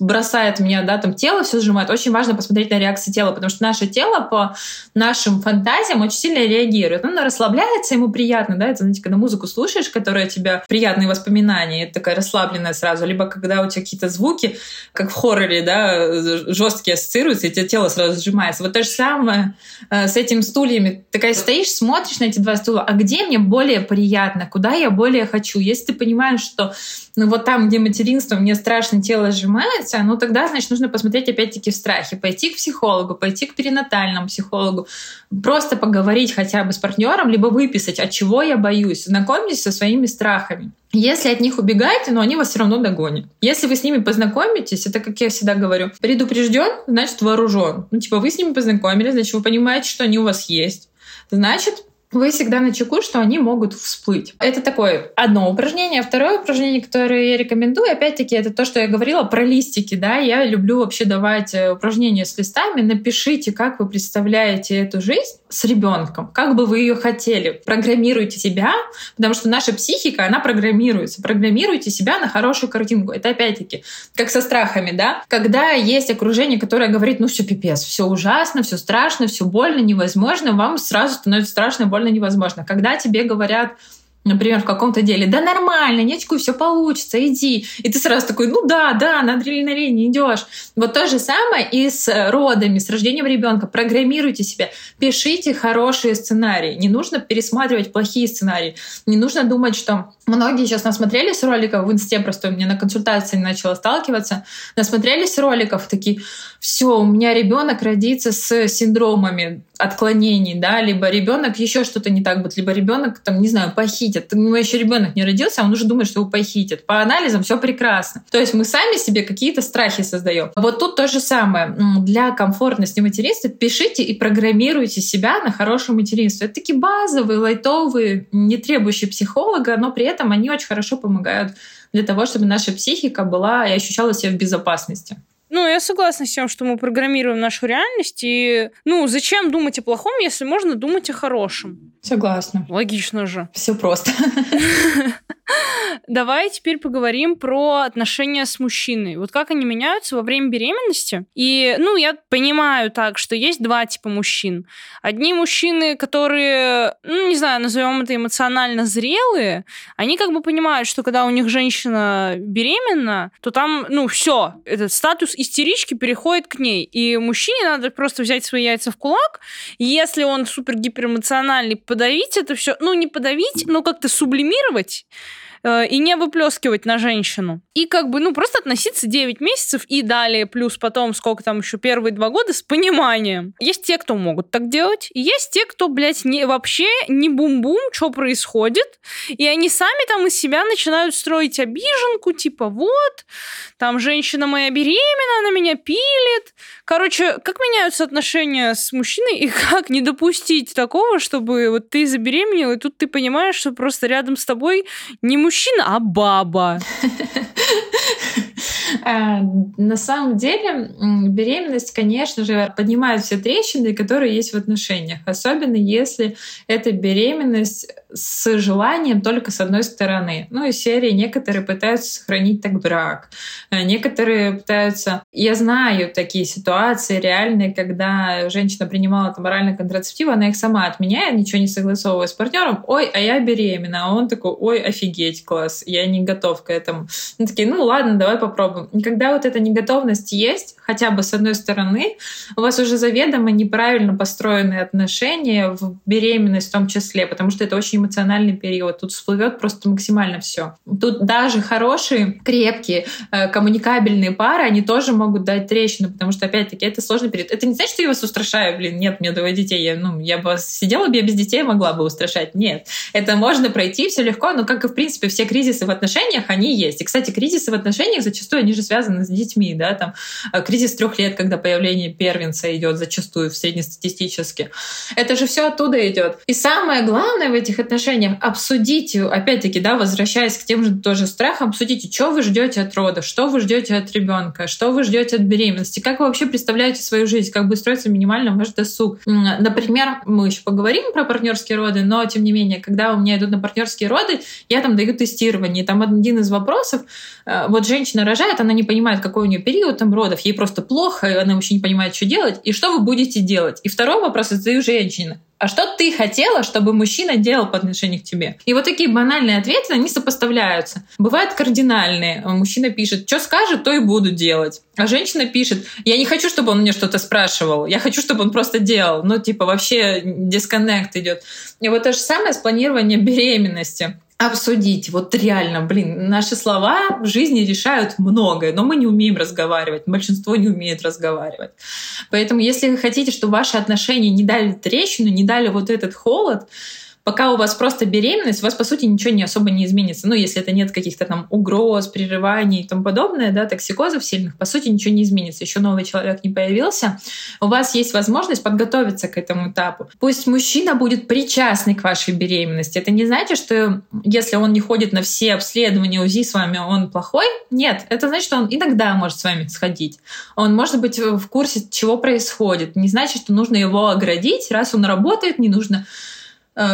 бросает меня, да, там тело все сжимает. Очень важно посмотреть на реакцию тела, потому что наше тело по нашим фантазиям очень сильно реагирует. Оно расслабляется, ему приятно, да, это, знаете, когда музыку слушаешь, которая тебя приятные воспоминания, это такая расслабленная сразу, либо когда у тебя какие-то звуки, как в хорроре, да, жесткие ассоциируются, и тебе тело сразу сжимается. Вот то же самое э, с этими стульями. Такая стоишь, смотришь на эти два стула, а где мне более приятно, куда я более хочу? Если ты понимаешь, что но вот там, где материнство, мне страшно, тело сжимается, ну тогда, значит, нужно посмотреть опять-таки в страхе, пойти к психологу, пойти к перинатальному психологу, просто поговорить хотя бы с партнером, либо выписать, от чего я боюсь, знакомьтесь со своими страхами. Если от них убегаете, но они вас все равно догонят. Если вы с ними познакомитесь, это, как я всегда говорю, предупрежден, значит вооружен. Ну, типа, вы с ними познакомились, значит, вы понимаете, что они у вас есть. Значит, вы всегда на чеку, что они могут всплыть. Это такое одно упражнение. Второе упражнение, которое я рекомендую, опять-таки, это то, что я говорила про листики. Да? Я люблю вообще давать э, упражнения с листами. Напишите, как вы представляете эту жизнь с ребенком, как бы вы ее хотели. Программируйте себя, потому что наша психика, она программируется. Программируйте себя на хорошую картинку. Это опять-таки, как со страхами, да? Когда есть окружение, которое говорит, ну все пипец, все ужасно, все страшно, все больно, невозможно, вам сразу становится страшно, больно, невозможно. Когда тебе говорят, например, в каком-то деле, да нормально, нечку, все получится, иди. И ты сразу такой, ну да, да, на адреналине идешь. Вот то же самое и с родами, с рождением ребенка. Программируйте себя, пишите хорошие сценарии. Не нужно пересматривать плохие сценарии. Не нужно думать, что многие сейчас насмотрелись роликов в инсте, просто у меня на консультации начала сталкиваться, насмотрелись роликов, такие, все, у меня ребенок родится с синдромами отклонений, да, либо ребенок еще что-то не так будет, либо ребенок там, не знаю, похитит. У него еще ребенок не родился, а он уже думает, что его похитят. По анализам все прекрасно. То есть мы сами себе какие-то страхи создаем. Вот тут то же самое. Для комфортности материнства пишите и программируйте себя на хорошее материнство. Это такие базовые, лайтовые, не требующие психолога, но при этом они очень хорошо помогают для того, чтобы наша психика была и ощущала себя в безопасности. Ну, я согласна с тем, что мы программируем нашу реальность, и, ну, зачем думать о плохом, если можно думать о хорошем? Согласна. Логично же. Все просто. Давай теперь поговорим про отношения с мужчиной. Вот как они меняются во время беременности. И, ну, я понимаю так, что есть два типа мужчин. Одни мужчины, которые, ну, не знаю, назовем это эмоционально зрелые, они как бы понимают, что когда у них женщина беременна, то там, ну, все, этот статус истерички переходит к ней. И мужчине надо просто взять свои яйца в кулак. Если он супер гиперэмоциональный, подавить это все, ну, не подавить, но как-то сублимировать, Э, и не выплескивать на женщину. И как бы, ну, просто относиться 9 месяцев и далее, плюс потом, сколько там еще, первые два года с пониманием. Есть те, кто могут так делать, есть те, кто, блядь, не, вообще не бум-бум, что происходит, и они сами там из себя начинают строить обиженку, типа, вот, там женщина моя беременна, она меня пилит. Короче, как меняются отношения с мужчиной, и как не допустить такого, чтобы вот ты забеременела, и тут ты понимаешь, что просто рядом с тобой не мужчина, а баба. Э, на самом деле беременность, конечно же, поднимает все трещины, которые есть в отношениях. Особенно если эта беременность с желанием только с одной стороны. Ну, из серии некоторые пытаются сохранить так брак. Э, некоторые пытаются... Я знаю такие ситуации реальные, когда женщина принимала там моральный контрацептив, она их сама отменяет, ничего не согласовывая с партнером. Ой, а я беременна. А он такой, ой, офигеть, класс, я не готов к этому. Ну, такие, ну ладно, давай попробуем. И когда вот эта неготовность есть, хотя бы с одной стороны, у вас уже заведомо неправильно построенные отношения в беременность в том числе, потому что это очень эмоциональный период. Тут всплывет просто максимально все. Тут даже хорошие, крепкие, э, коммуникабельные пары, они тоже могут дать трещину, потому что, опять-таки, это сложный период. Это не значит, что я вас устрашаю, блин, нет, мне двое детей, я, ну, я бы сидела бы я без детей, могла бы устрашать. Нет, это можно пройти, все легко, но, как и, в принципе, все кризисы в отношениях, они есть. И, кстати, кризисы в отношениях зачастую, они же связаны с детьми, да, там, э, кризис трех лет, когда появление первенца идет зачастую в среднестатистически. Это же все оттуда идет. И самое главное в этих отношениях обсудите, опять-таки, да, возвращаясь к тем же тоже страхам, обсудите, что вы ждете от рода, что вы ждете от ребенка, что вы ждете от беременности, как вы вообще представляете свою жизнь, как бы строится минимально ваш досуг. Например, мы еще поговорим про партнерские роды, но тем не менее, когда у меня идут на партнерские роды, я там даю тестирование. Там один из вопросов, э, вот женщина рожает, она не понимает, какой у нее период там родов, ей просто плохо, и она вообще не понимает, что делать, и что вы будете делать. И второй вопрос задаю женщине а что ты хотела, чтобы мужчина делал по отношению к тебе? И вот такие банальные ответы, они сопоставляются. Бывают кардинальные. Мужчина пишет, что скажет, то и буду делать. А женщина пишет, я не хочу, чтобы он мне что-то спрашивал, я хочу, чтобы он просто делал. Ну, типа, вообще дисконнект идет. И вот то же самое с планированием беременности обсудить. Вот реально, блин, наши слова в жизни решают многое, но мы не умеем разговаривать, большинство не умеет разговаривать. Поэтому если вы хотите, чтобы ваши отношения не дали трещину, не дали вот этот холод, пока у вас просто беременность, у вас, по сути, ничего не особо не изменится. Ну, если это нет каких-то там угроз, прерываний и тому подобное, да, токсикозов сильных, по сути, ничего не изменится. Еще новый человек не появился. У вас есть возможность подготовиться к этому этапу. Пусть мужчина будет причастный к вашей беременности. Это не значит, что если он не ходит на все обследования УЗИ с вами, он плохой. Нет, это значит, что он иногда может с вами сходить. Он может быть в курсе, чего происходит. Не значит, что нужно его оградить. Раз он работает, не нужно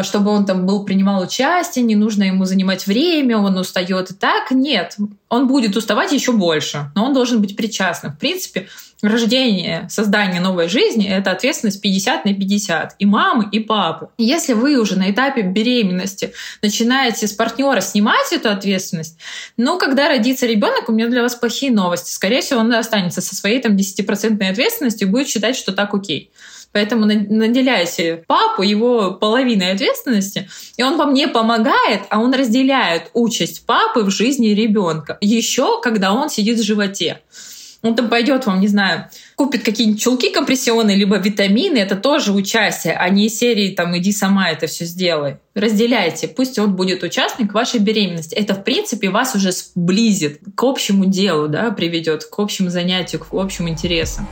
чтобы он там был, принимал участие, не нужно ему занимать время, он устает и так. Нет, он будет уставать еще больше, но он должен быть причастным. В принципе, рождение, создание новой жизни — это ответственность 50 на 50. И мамы, и папы. Если вы уже на этапе беременности начинаете с партнера снимать эту ответственность, ну, когда родится ребенок, у меня для вас плохие новости. Скорее всего, он останется со своей там 10% ответственностью и будет считать, что так окей. Поэтому наделяйте папу его половиной ответственности, и он вам не помогает, а он разделяет участь папы в жизни ребенка. Еще когда он сидит в животе. Он там пойдет вам, не знаю, купит какие-нибудь чулки компрессионные, либо витамины, это тоже участие, а не серии там «иди сама это все сделай». Разделяйте, пусть он будет участник вашей беременности. Это, в принципе, вас уже сблизит к общему делу, да, приведет к общему занятию, к общим интересам.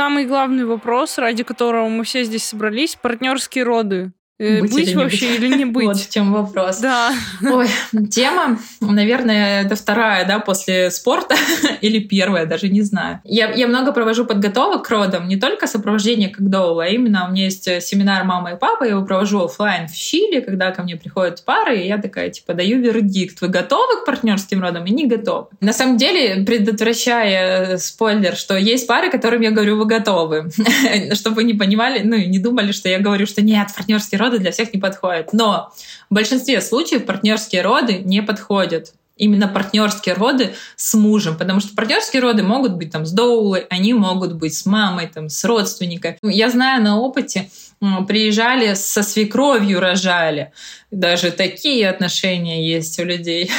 самый главный вопрос, ради которого мы все здесь собрались, партнерские роды. Э, быть, быть или вообще быть. или не быть? Вот в чем вопрос. Да. Ой, тема, наверное, это вторая, да, после спорта или первая, даже не знаю. Я, я много провожу подготовок к родам, не только сопровождение как доула, а именно у меня есть э, семинар «Мама и папа», я его провожу офлайн в Чили, когда ко мне приходят пары, и я такая, типа, даю вердикт. Вы готовы к партнерским родам и не готовы? На самом деле, предотвращая э, спойлер, что есть пары, которым я говорю, вы готовы. Чтобы вы не понимали, ну и не думали, что я говорю, что нет, партнерский род роды для всех не подходят. Но в большинстве случаев партнерские роды не подходят именно партнерские роды с мужем, потому что партнерские роды могут быть там с доулой, они могут быть с мамой, там, с родственниками. Я знаю на опыте, приезжали со свекровью рожали. Даже такие отношения есть у людей.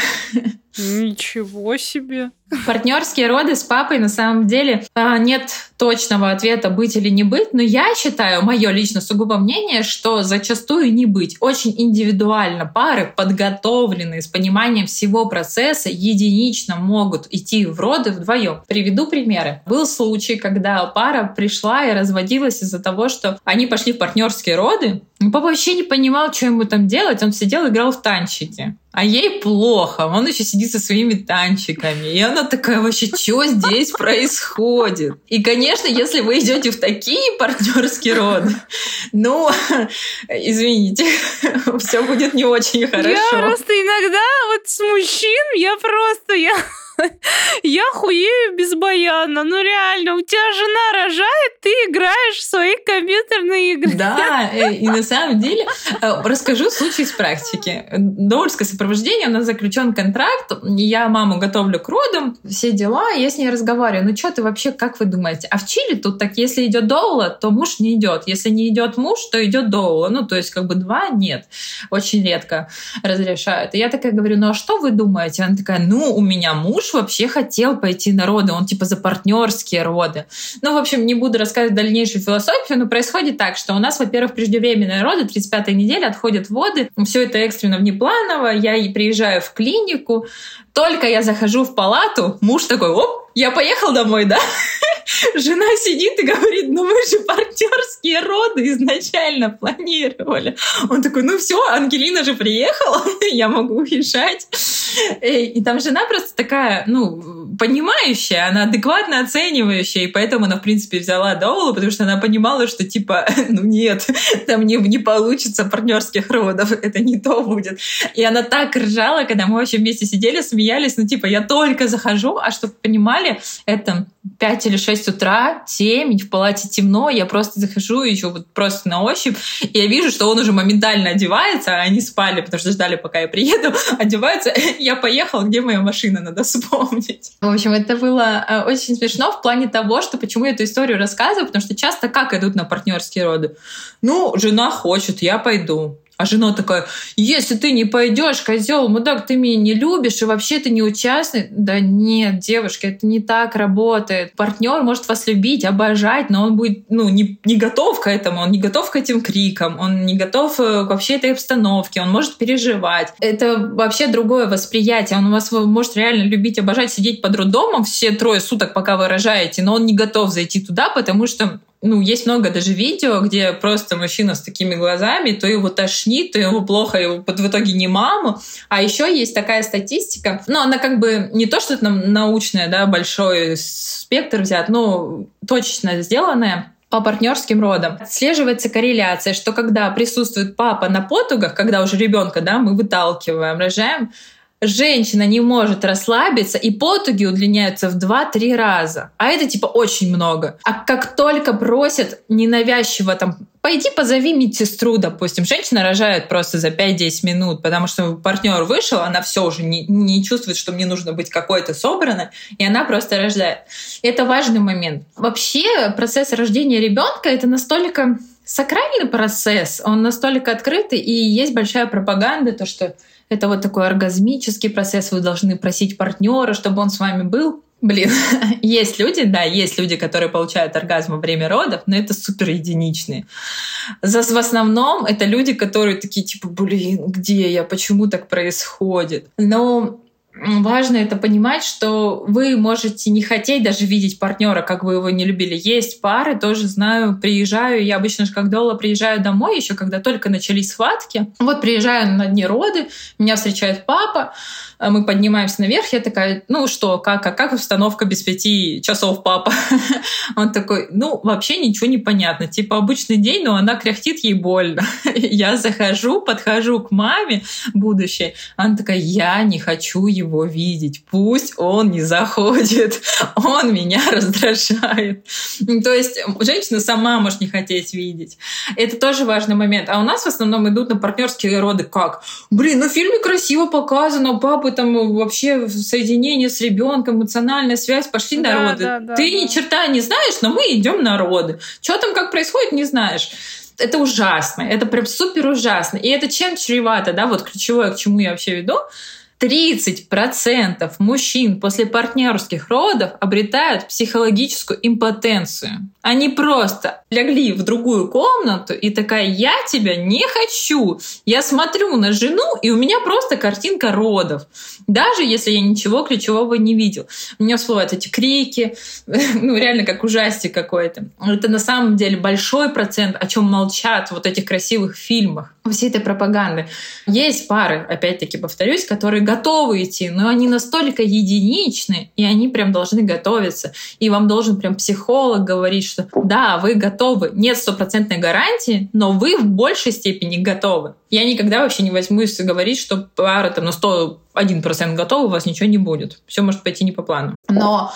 Ничего себе. Партнерские роды с папой на самом деле а, нет точного ответа быть или не быть, но я считаю, мое лично сугубо мнение, что зачастую не быть. Очень индивидуально пары, подготовленные с пониманием всего процесса, единично могут идти в роды вдвоем. Приведу примеры. Был случай, когда пара пришла и разводилась из-за того, что они пошли в партнерские роды, Папа вообще не понимал, что ему там делать. Он сидел, играл в танчики. А ей плохо. Он еще сидит со своими танчиками. И она такая вообще, что здесь происходит? И, конечно, если вы идете в такие партнерские роды, ну, извините, все будет не очень хорошо. Я просто иногда вот с мужчин, я просто, я я хуею без баяна. Ну реально, у тебя жена рожает, ты играешь в свои компьютерные игры. Да, э, и на самом деле э, расскажу случай из практики. Доульское сопровождение, у нас заключен контракт, я маму готовлю к родам, все дела, я с ней разговариваю. Ну что ты вообще, как вы думаете? А в Чили тут так, если идет доула, то муж не идет. Если не идет муж, то идет доула. Ну, то есть как бы два нет. Очень редко разрешают. И я такая говорю, ну а что вы думаете? Она такая, ну, у меня муж вообще хотел пойти на роды, он типа за партнерские роды. Ну, в общем, не буду рассказывать дальнейшую философию, но происходит так, что у нас, во-первых, преждевременные роды, 35-я неделя, отходят воды, все это экстренно внепланово, я приезжаю в клинику, только я захожу в палату, муж такой, оп, я поехал домой, да? Жена сидит и говорит, ну мы же партнерские роды изначально планировали. Он такой, ну все, Ангелина же приехала, я могу уезжать. И там жена просто такая, ну, понимающая, она адекватно оценивающая, и поэтому она, в принципе, взяла Доулу, потому что она понимала, что, типа, ну нет, там не, не получится партнерских родов, это не то будет. И она так ржала, когда мы вообще вместе сидели, смеялись, ну, типа, я только захожу, а чтобы понимали, это 5 или 6 утра, темень, в палате темно, я просто захожу еще вот просто на ощупь, и я вижу, что он уже моментально одевается, а они спали, потому что ждали, пока я приеду, одеваются, я поехала, где моя машина, надо вспомнить. В общем, это было э, очень смешно в плане того, что почему я эту историю рассказываю, потому что часто как идут на партнерские роды? Ну, жена хочет, я пойду. А жена такая, если ты не пойдешь, козел, мудак, ты меня не любишь и вообще ты не участник. Да нет, девушка, это не так работает. Партнер может вас любить, обожать, но он будет ну, не, не готов к этому, он не готов к этим крикам, он не готов э, к вообще этой обстановке, он может переживать. Это вообще другое восприятие. Он вас может реально любить, обожать, сидеть под роддомом все трое суток, пока вы рожаете, но он не готов зайти туда, потому что ну, есть много даже видео, где просто мужчина с такими глазами, то его тошнит, то ему плохо, его в итоге не маму. А еще есть такая статистика, ну, она как бы не то, что это научная, да, большой спектр взят, но точечно сделанная по партнерским родам. Отслеживается корреляция, что когда присутствует папа на потугах, когда уже ребенка, да, мы выталкиваем, рожаем, женщина не может расслабиться, и потуги удлиняются в 2-3 раза. А это типа очень много. А как только просят ненавязчиво там пойди позови медсестру, допустим. Женщина рожает просто за 5-10 минут, потому что партнер вышел, она все уже не, не чувствует, что мне нужно быть какой-то собранной, и она просто рождает. Это важный момент. Вообще процесс рождения ребенка это настолько сакральный процесс, он настолько открытый, и есть большая пропаганда, то, что это вот такой оргазмический процесс, вы должны просить партнера, чтобы он с вами был. Блин, есть люди, да, есть люди, которые получают оргазм во время родов, но это супер единичные. В основном это люди, которые такие типа, блин, где я, почему так происходит? Но важно это понимать, что вы можете не хотеть даже видеть партнера, как вы его не любили. Есть пары, тоже знаю, приезжаю, я обычно же как Дола приезжаю домой, еще когда только начались схватки. Вот приезжаю на дни роды, меня встречает папа, мы поднимаемся наверх, я такая, ну что, как, а как установка без пяти часов, папа? Он такой, ну, вообще ничего не понятно. Типа обычный день, но она кряхтит, ей больно. Я захожу, подхожу к маме будущей, она такая, я не хочу его видеть, пусть он не заходит, он меня раздражает. То есть женщина сама может не хотеть видеть. Это тоже важный момент. А у нас в основном идут на партнерские роды как? Блин, ну в фильме красиво показано, папа там вообще соединение с ребенком, эмоциональная связь, пошли да, народы. Да, да, Ты да. ни черта не знаешь, но мы идем народы. Что там как происходит, не знаешь это ужасно, это прям супер ужасно. И это чем чревато, да, вот ключевое, к чему я вообще веду, 30% мужчин после партнерских родов обретают психологическую импотенцию. Они просто легли в другую комнату и такая, я тебя не хочу. Я смотрю на жену, и у меня просто картинка родов. Даже если я ничего ключевого не видел. У меня всплывают эти крики, ну реально как ужастик какой-то. Это на самом деле большой процент, о чем молчат вот этих красивых фильмах, всей этой пропаганды. Есть пары, опять-таки повторюсь, которые готовы идти, но они настолько единичны, и они прям должны готовиться. И вам должен прям психолог говорить, что да, вы готовы. Нет стопроцентной гарантии, но вы в большей степени готовы. Я никогда вообще не возьмусь говорить, что пара там на 101% готова, у вас ничего не будет. Все может пойти не по плану. Но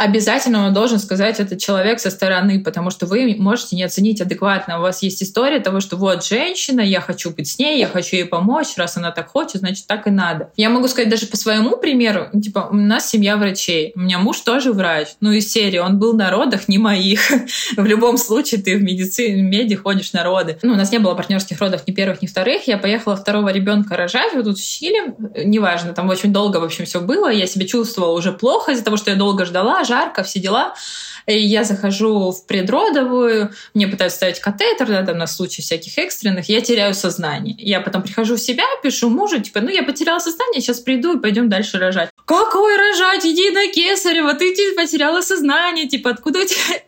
обязательно он должен сказать этот человек со стороны, потому что вы можете не оценить адекватно. У вас есть история того, что вот женщина, я хочу быть с ней, я хочу ей помочь, раз она так хочет, значит так и надо. Я могу сказать даже по своему примеру, ну, типа у нас семья врачей, у меня муж тоже врач, ну из серии, он был на родах, не моих. в любом случае ты в медицине, в меди ходишь на роды. Ну, у нас не было партнерских родов ни первых, ни вторых. Я поехала второго ребенка рожать вот тут в Чили, неважно, там очень долго, в общем, все было. Я себя чувствовала уже плохо из-за того, что я долго ждала, жарко, все дела. И я захожу в предродовую, мне пытаются ставить катетер, да, там на случай всяких экстренных, я теряю сознание. Я потом прихожу в себя, пишу мужу, типа, ну я потеряла сознание, сейчас приду и пойдем дальше рожать. Какой рожать? Иди на кесарево, ты потеряла сознание, типа, откуда у тебя...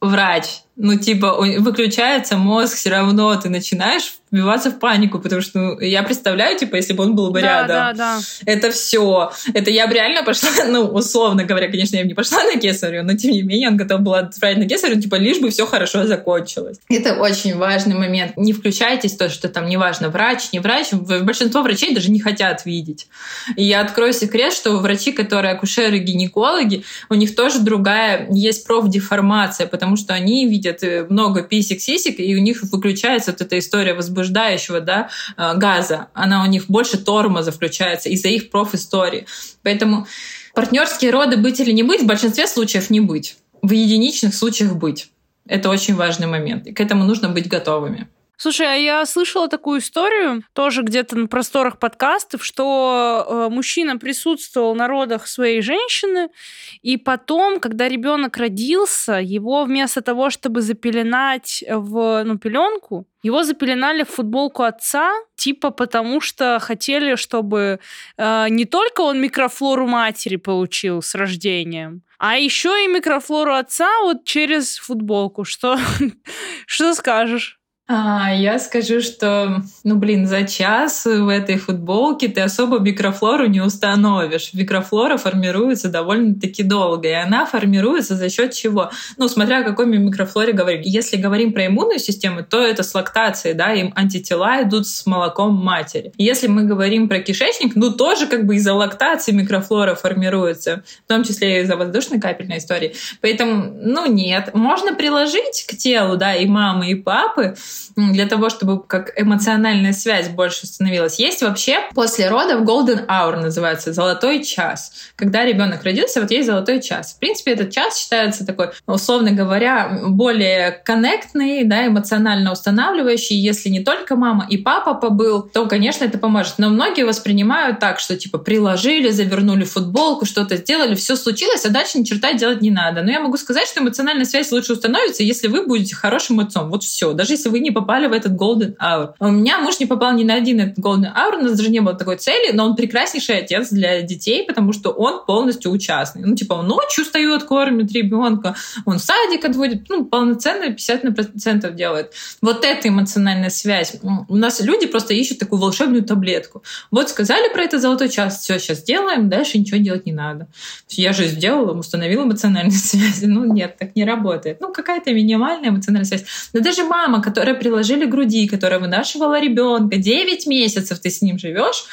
Врач, Ну, типа, выключается мозг, все равно ты начинаешь вбиваться в панику, потому что ну, я представляю, типа, если бы он был бы да, рядом. Да, да. Это все. Это я бы реально пошла, ну, условно говоря, конечно, я бы не пошла на кесарю, но тем не менее он готов был отправить на кесарю, типа, лишь бы все хорошо закончилось. Это очень важный момент. Не включайтесь в то, что там неважно, врач, не врач. Большинство врачей даже не хотят видеть. И я открою секрет, что врачи, которые акушеры, гинекологи, у них тоже другая есть профдеформация, потому что они видят э, много писек-сисек, и у них выключается вот эта история возбуждающего да, э, газа. Она у них больше тормоза включается из-за их профистории. Поэтому партнерские роды быть или не быть, в большинстве случаев не быть. В единичных случаях быть. Это очень важный момент. И к этому нужно быть готовыми. Слушай, а я слышала такую историю, тоже где-то на просторах подкастов, что э, мужчина присутствовал на родах своей женщины, и потом, когда ребенок родился, его вместо того, чтобы запеленать в ну, пеленку, его запеленали в футболку отца, типа потому что хотели, чтобы э, не только он микрофлору матери получил с рождением, а еще и микрофлору отца вот через футболку. Что, что скажешь? А, я скажу, что, ну, блин, за час в этой футболке ты особо микрофлору не установишь. Микрофлора формируется довольно-таки долго, и она формируется за счет чего? Ну, смотря о какой микрофлоре говорим. Если говорим про иммунную систему, то это с лактацией, да, им антитела идут с молоком матери. Если мы говорим про кишечник, ну, тоже как бы из-за лактации микрофлора формируется, в том числе и из-за воздушно-капельной истории. Поэтому, ну, нет. Можно приложить к телу, да, и мамы, и папы, для того, чтобы как эмоциональная связь больше становилась. Есть вообще после родов golden hour называется, золотой час. Когда ребенок родился, вот есть золотой час. В принципе, этот час считается такой, условно говоря, более коннектный, да, эмоционально устанавливающий. Если не только мама и папа побыл, то, конечно, это поможет. Но многие воспринимают так, что типа приложили, завернули футболку, что-то сделали, все случилось, а дальше ни черта делать не надо. Но я могу сказать, что эмоциональная связь лучше установится, если вы будете хорошим отцом. Вот все. Даже если вы не попали в этот golden hour. У меня муж не попал ни на один этот golden hour, у нас даже не было такой цели, но он прекраснейший отец для детей, потому что он полностью участный. Ну, типа, он ночью встает, кормит ребенка, он садик отводит, ну, полноценно 50% делает. Вот эта эмоциональная связь. У нас люди просто ищут такую волшебную таблетку. Вот сказали про это золотой час, все, сейчас делаем, дальше ничего делать не надо. Я же сделала, установила эмоциональную связь. Ну, нет, так не работает. Ну, какая-то минимальная эмоциональная связь. Да даже мама, которая приложили груди, которая вынашивала ребенка, 9 месяцев ты с ним живешь,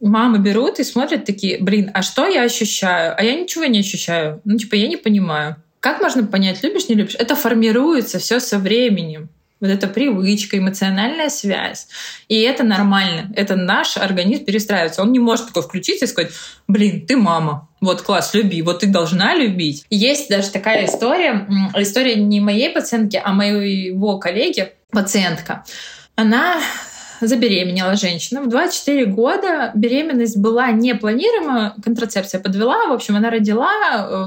мамы берут и смотрят такие, блин, а что я ощущаю? А я ничего не ощущаю. Ну, типа, я не понимаю. Как можно понять, любишь, не любишь? Это формируется все со временем. Вот эта привычка, эмоциональная связь. И это нормально. Это наш организм перестраивается. Он не может такой включиться и сказать, блин, ты мама. Вот класс, люби, вот ты должна любить. Есть даже такая история, история не моей пациентки, а моего коллеги, пациентка, она забеременела женщина. В 24 года беременность была непланируема, контрацепция подвела. В общем, она родила,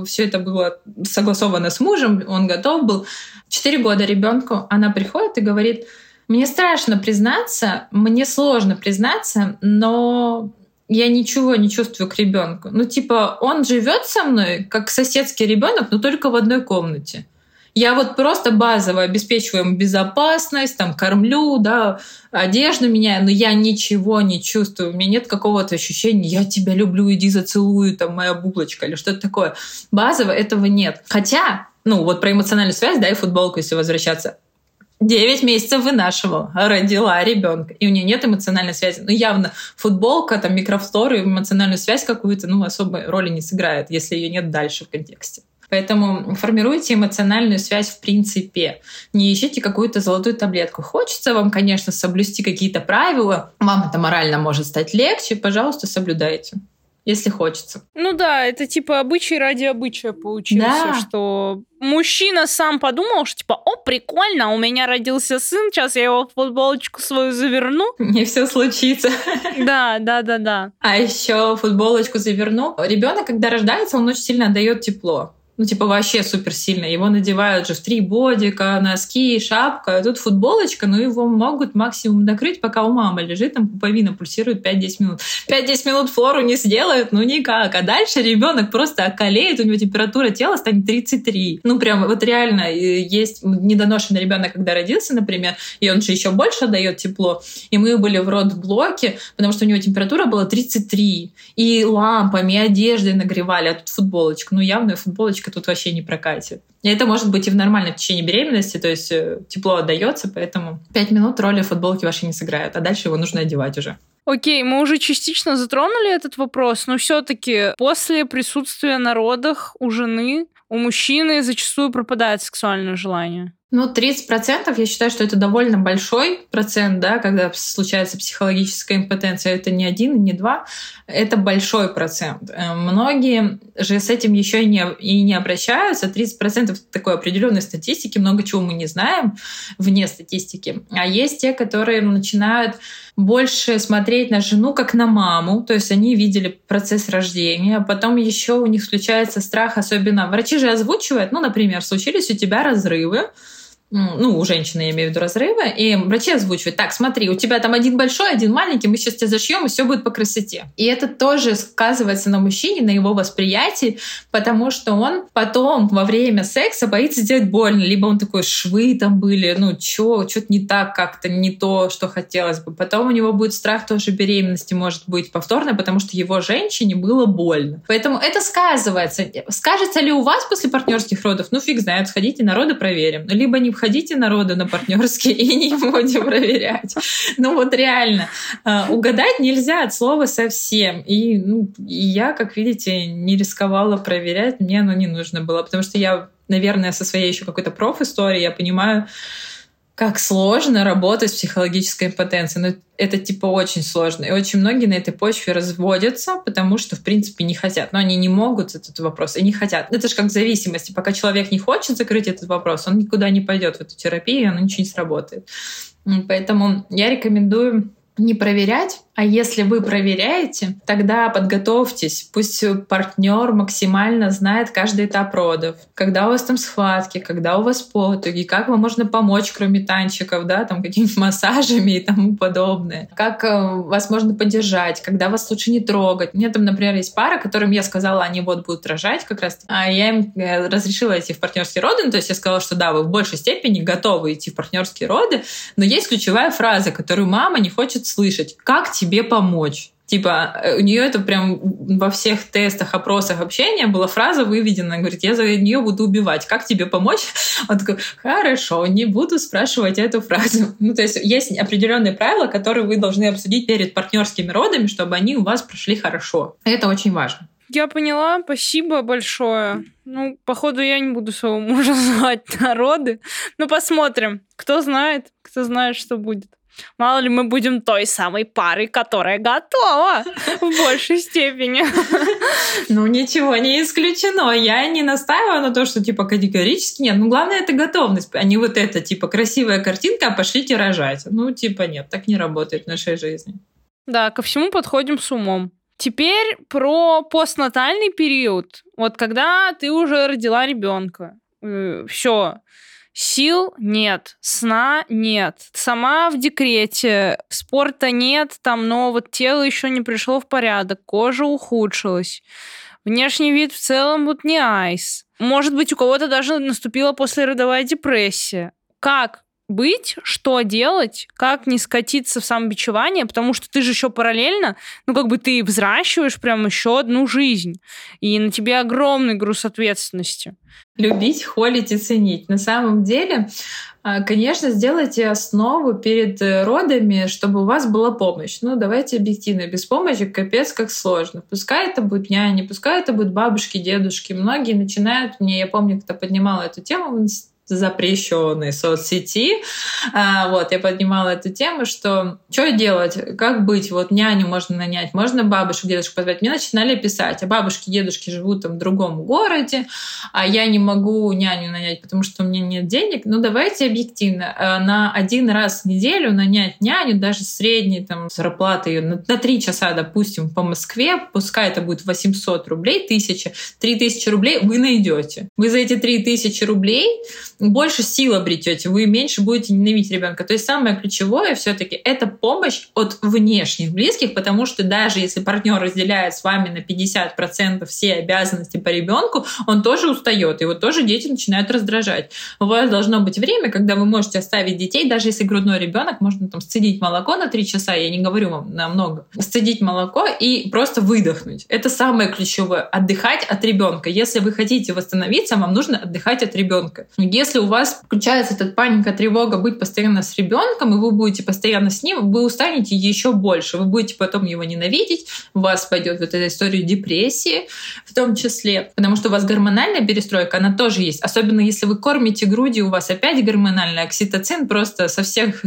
э, все это было согласовано с мужем, он готов был. Четыре года ребенку она приходит и говорит, мне страшно признаться, мне сложно признаться, но я ничего не чувствую к ребенку. Ну, типа, он живет со мной, как соседский ребенок, но только в одной комнате. Я вот просто базово обеспечиваю ему безопасность, там, кормлю, да, одежду меняю, но я ничего не чувствую. У меня нет какого-то ощущения, я тебя люблю, иди зацелую, там, моя булочка или что-то такое. Базово этого нет. Хотя, ну, вот про эмоциональную связь, да, и футболку, если возвращаться. 9 месяцев вынашивала, родила ребенка, и у нее нет эмоциональной связи. Ну, явно футболка, там, микрофлоры, эмоциональную связь какую-то, ну, особой роли не сыграет, если ее нет дальше в контексте. Поэтому формируйте эмоциональную связь в принципе. Не ищите какую-то золотую таблетку. Хочется вам, конечно, соблюсти какие-то правила. Вам это морально может стать легче. Пожалуйста, соблюдайте если хочется. Ну да, это типа обычай ради обычая получился, да. что мужчина сам подумал, что типа, о, прикольно, у меня родился сын, сейчас я его в футболочку свою заверну. Не все случится. Да, да, да, да. А еще футболочку заверну. Ребенок, когда рождается, он очень сильно отдает тепло ну, типа, вообще супер сильно. Его надевают же в три бодика, носки, шапка, а тут футболочка, но его могут максимум накрыть, пока у мамы лежит, там пуповина пульсирует 5-10 минут. 5-10 минут флору не сделают, ну никак. А дальше ребенок просто околеет, у него температура тела станет 33. Ну, прям вот реально есть недоношенный ребенок, когда родился, например, и он же еще больше дает тепло. И мы были в родблоке, потому что у него температура была 33. И лампами, и одеждой нагревали, а тут футболочка. Ну, явная футболочка футболочка тут вообще не прокатит. И это может быть и в нормальном течение беременности, то есть э, тепло отдается, поэтому 5 минут роли футболки вашей не сыграют, а дальше его нужно одевать уже. Окей, мы уже частично затронули этот вопрос, но все-таки после присутствия на родах у жены, у мужчины зачастую пропадает сексуальное желание. Ну, 30% я считаю, что это довольно большой процент, да, когда случается психологическая импотенция. Это не один не два, это большой процент. Э, многие же с этим еще и не, и не обращаются. 30% такой определенной статистики, много чего мы не знаем вне статистики. А есть те, которые начинают больше смотреть на жену как на маму, то есть они видели процесс рождения, а потом еще у них случается страх, особенно врачи же озвучивают, ну, например, случились у тебя разрывы, ну, у женщины, я имею в виду разрывы, и врачи озвучивают, так, смотри, у тебя там один большой, один маленький, мы сейчас тебя зашьем, и все будет по красоте. И это тоже сказывается на мужчине, на его восприятии, потому что он потом во время секса боится сделать больно, либо он такой, швы там были, ну, чё, что-то не так как-то, не то, что хотелось бы. Потом у него будет страх тоже беременности, может быть, повторно, потому что его женщине было больно. Поэтому это сказывается. Скажется ли у вас после партнерских родов? Ну, фиг знает, сходите на роды, проверим. Либо не ходите народу на партнерские и не будем проверять. Ну вот реально. А, угадать нельзя от слова совсем. И, ну, и я, как видите, не рисковала проверять, мне оно не нужно было, потому что я, наверное, со своей еще какой-то проф-историей я понимаю, как сложно работать с психологической импотенцией. Но ну, это типа очень сложно. И очень многие на этой почве разводятся, потому что, в принципе, не хотят. Но они не могут этот вопрос и не хотят. Это же как зависимости. Пока человек не хочет закрыть этот вопрос, он никуда не пойдет в эту терапию, и оно ничего не сработает. Поэтому я рекомендую не проверять, а если вы проверяете, тогда подготовьтесь. Пусть партнер максимально знает каждый этап родов. Когда у вас там схватки, когда у вас потуги, как вам можно помочь, кроме танчиков, да, там какими-то массажами и тому подобное. Как э, вас можно поддержать, когда вас лучше не трогать. У меня там, например, есть пара, которым я сказала, они вот будут рожать как раз. А я им э, разрешила идти в партнерские роды. Ну, то есть я сказала, что да, вы в большей степени готовы идти в партнерские роды, но есть ключевая фраза, которую мама не хочет слышать. Как тебе помочь. Типа, э, у нее это прям во всех тестах, опросах общения была фраза выведена. Говорит, я за нее буду убивать. Как тебе помочь? Он такой, хорошо, не буду спрашивать эту фразу. Ну, то есть есть определенные правила, которые вы должны обсудить перед партнерскими родами, чтобы они у вас прошли хорошо. Это очень важно. Я поняла, спасибо большое. Ну, походу, я не буду своего мужа звать на роды. Ну, посмотрим. Кто знает, кто знает, что будет. Мало ли мы будем той самой парой, которая готова в большей степени. Ну, ничего не исключено. Я не настаиваю на то, что, типа, категорически нет. Ну, главное, это готовность, а не вот это, типа, красивая картинка, а пошлите рожать. Ну, типа, нет, так не работает в нашей жизни. Да, ко всему подходим с умом. Теперь про постнатальный период. Вот когда ты уже родила ребенка. Э, Все, Сил нет, сна нет. Сама в декрете, спорта нет, там, но вот тело еще не пришло в порядок, кожа ухудшилась. Внешний вид в целом вот не айс. Может быть, у кого-то даже наступила послеродовая депрессия. Как быть, что делать, как не скатиться в самобичевание, потому что ты же еще параллельно, ну, как бы ты взращиваешь прям еще одну жизнь, и на тебе огромный груз ответственности. Любить, холить и ценить. На самом деле, а, конечно, сделайте основу перед э, родами, чтобы у вас была помощь. Ну, давайте объективно. Без помощи капец как сложно. Пускай это будет няни, пускай это будут бабушки, дедушки. Многие начинают, мне, я помню, кто поднимала эту тему в запрещенной соцсети. А, вот, я поднимала эту тему, что что делать, как быть, вот няню можно нанять, можно бабушек, дедушек позвать. Мне начинали писать, а бабушки, дедушки живут там в другом городе, а я не могу няню нанять, потому что у меня нет денег. Ну, давайте объективно. А, на один раз в неделю нанять няню, даже средней там зарплаты ее на, 3 часа, допустим, по Москве, пускай это будет 800 рублей, 1000, 3000 рублей вы найдете. Вы за эти 3000 рублей больше сил обретете, вы меньше будете ненавидеть ребенка. То есть самое ключевое все-таки это помощь от внешних близких, потому что даже если партнер разделяет с вами на 50% все обязанности по ребенку, он тоже устает, его тоже дети начинают раздражать. У вас должно быть время, когда вы можете оставить детей, даже если грудной ребенок, можно там сцедить молоко на 3 часа, я не говорю вам на много, сцедить молоко и просто выдохнуть. Это самое ключевое. Отдыхать от ребенка. Если вы хотите восстановиться, вам нужно отдыхать от ребенка. У вас включается этот паника, тревога быть постоянно с ребенком, и вы будете постоянно с ним, вы устанете еще больше. Вы будете потом его ненавидеть, у вас пойдет вот эта история депрессии в том числе, потому что у вас гормональная перестройка, она тоже есть. Особенно если вы кормите грудью, у вас опять гормональный окситоцин просто со всех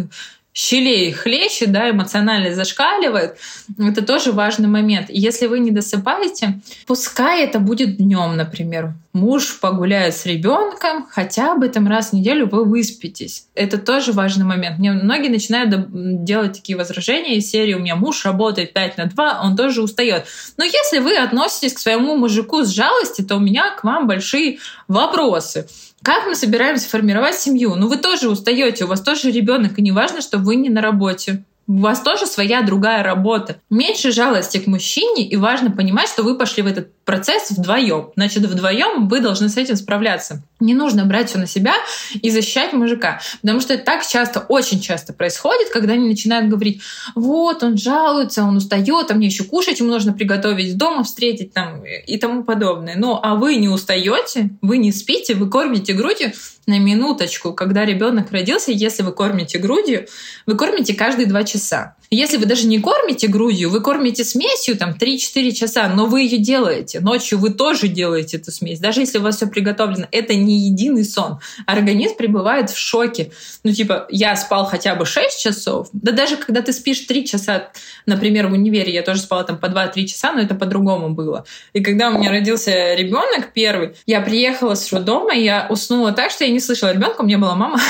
щелей хлещет, да, эмоционально зашкаливает, это тоже важный момент. Если вы не досыпаете, пускай это будет днем, например. Муж погуляет с ребенком, хотя бы там раз в неделю вы выспитесь. Это тоже важный момент. Мне многие начинают делать такие возражения из серии «У меня муж работает 5 на 2, он тоже устает». Но если вы относитесь к своему мужику с жалостью, то у меня к вам большие вопросы. Как мы собираемся формировать семью? Ну, вы тоже устаете, у вас тоже ребенок, и не важно, что вы не на работе. У вас тоже своя другая работа. Меньше жалости к мужчине, и важно понимать, что вы пошли в этот процесс вдвоем. Значит, вдвоем вы должны с этим справляться. Не нужно брать все на себя и защищать мужика. Потому что это так часто, очень часто происходит, когда они начинают говорить, вот, он жалуется, он устает, а мне еще кушать ему нужно приготовить, дома встретить там и тому подобное. Ну, а вы не устаете, вы не спите, вы кормите грудью, на минуточку, когда ребенок родился, если вы кормите грудью, вы кормите каждые два часа. Если вы даже не кормите грудью, вы кормите смесью там 3-4 часа, но вы ее делаете. Ночью вы тоже делаете эту смесь. Даже если у вас все приготовлено, это не единый сон. Организм пребывает в шоке. Ну, типа, я спал хотя бы 6 часов. Да даже когда ты спишь 3 часа, например, в универе, я тоже спала там по 2-3 часа, но это по-другому было. И когда у меня родился ребенок первый, я приехала с роддома, я уснула так, что я не слышала ребенка, у меня была мама.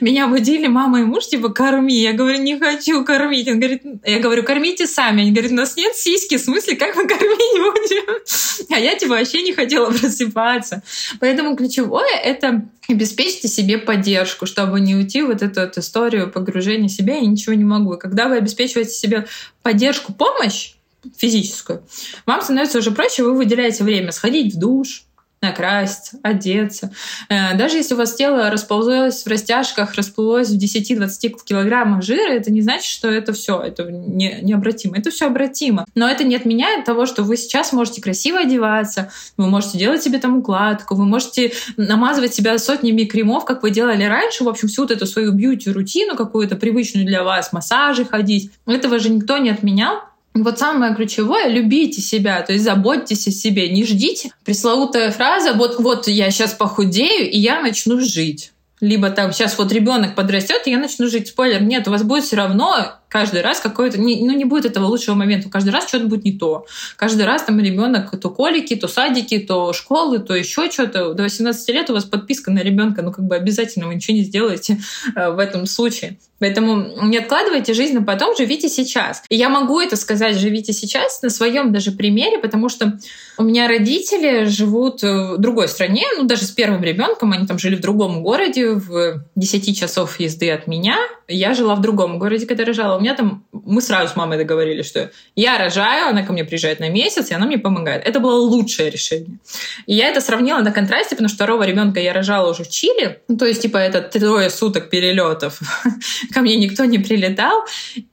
Меня будили мама и муж, типа, корми. Я говорю, не хочу кормить кормить? Он говорит, я говорю, кормите сами. Они говорят, у нас нет сиськи, в смысле, как мы кормить будем? А я типа вообще не хотела просыпаться. Поэтому ключевое — это обеспечьте себе поддержку, чтобы не уйти в вот эту вот историю погружения в себя, я ничего не могу. Когда вы обеспечиваете себе поддержку, помощь, физическую, вам становится уже проще, вы выделяете время сходить в душ, накраситься, одеться. Э, даже если у вас тело расползлось в растяжках, расплылось в 10-20 килограммах жира, это не значит, что это все, это не, необратимо. Это все обратимо. Но это не отменяет того, что вы сейчас можете красиво одеваться, вы можете делать себе там укладку, вы можете намазывать себя сотнями кремов, как вы делали раньше, в общем, всю вот эту свою бьюти-рутину какую-то привычную для вас, массажи ходить. Этого же никто не отменял. Вот самое ключевое — любите себя, то есть заботьтесь о себе, не ждите. Пресловутая фраза «вот, вот я сейчас похудею, и я начну жить». Либо там сейчас вот ребенок подрастет, и я начну жить. Спойлер, нет, у вас будет все равно каждый раз какой-то, ну не будет этого лучшего момента, каждый раз что-то будет не то. Каждый раз там ребенок то колики, то садики, то школы, то еще что-то. До 18 лет у вас подписка на ребенка, ну как бы обязательно вы ничего не сделаете э, в этом случае. Поэтому не откладывайте жизнь на потом, живите сейчас. И я могу это сказать, живите сейчас на своем даже примере, потому что у меня родители живут в другой стране, ну даже с первым ребенком, они там жили в другом городе, в 10 часов езды от меня. Я жила в другом городе, когда рожала меня там, мы сразу с мамой договорились, что я рожаю, она ко мне приезжает на месяц, и она мне помогает. Это было лучшее решение. И я это сравнила на контрасте, потому что второго ребенка я рожала уже в Чили, ну, то есть, типа, это трое суток перелетов. ко мне никто не прилетал.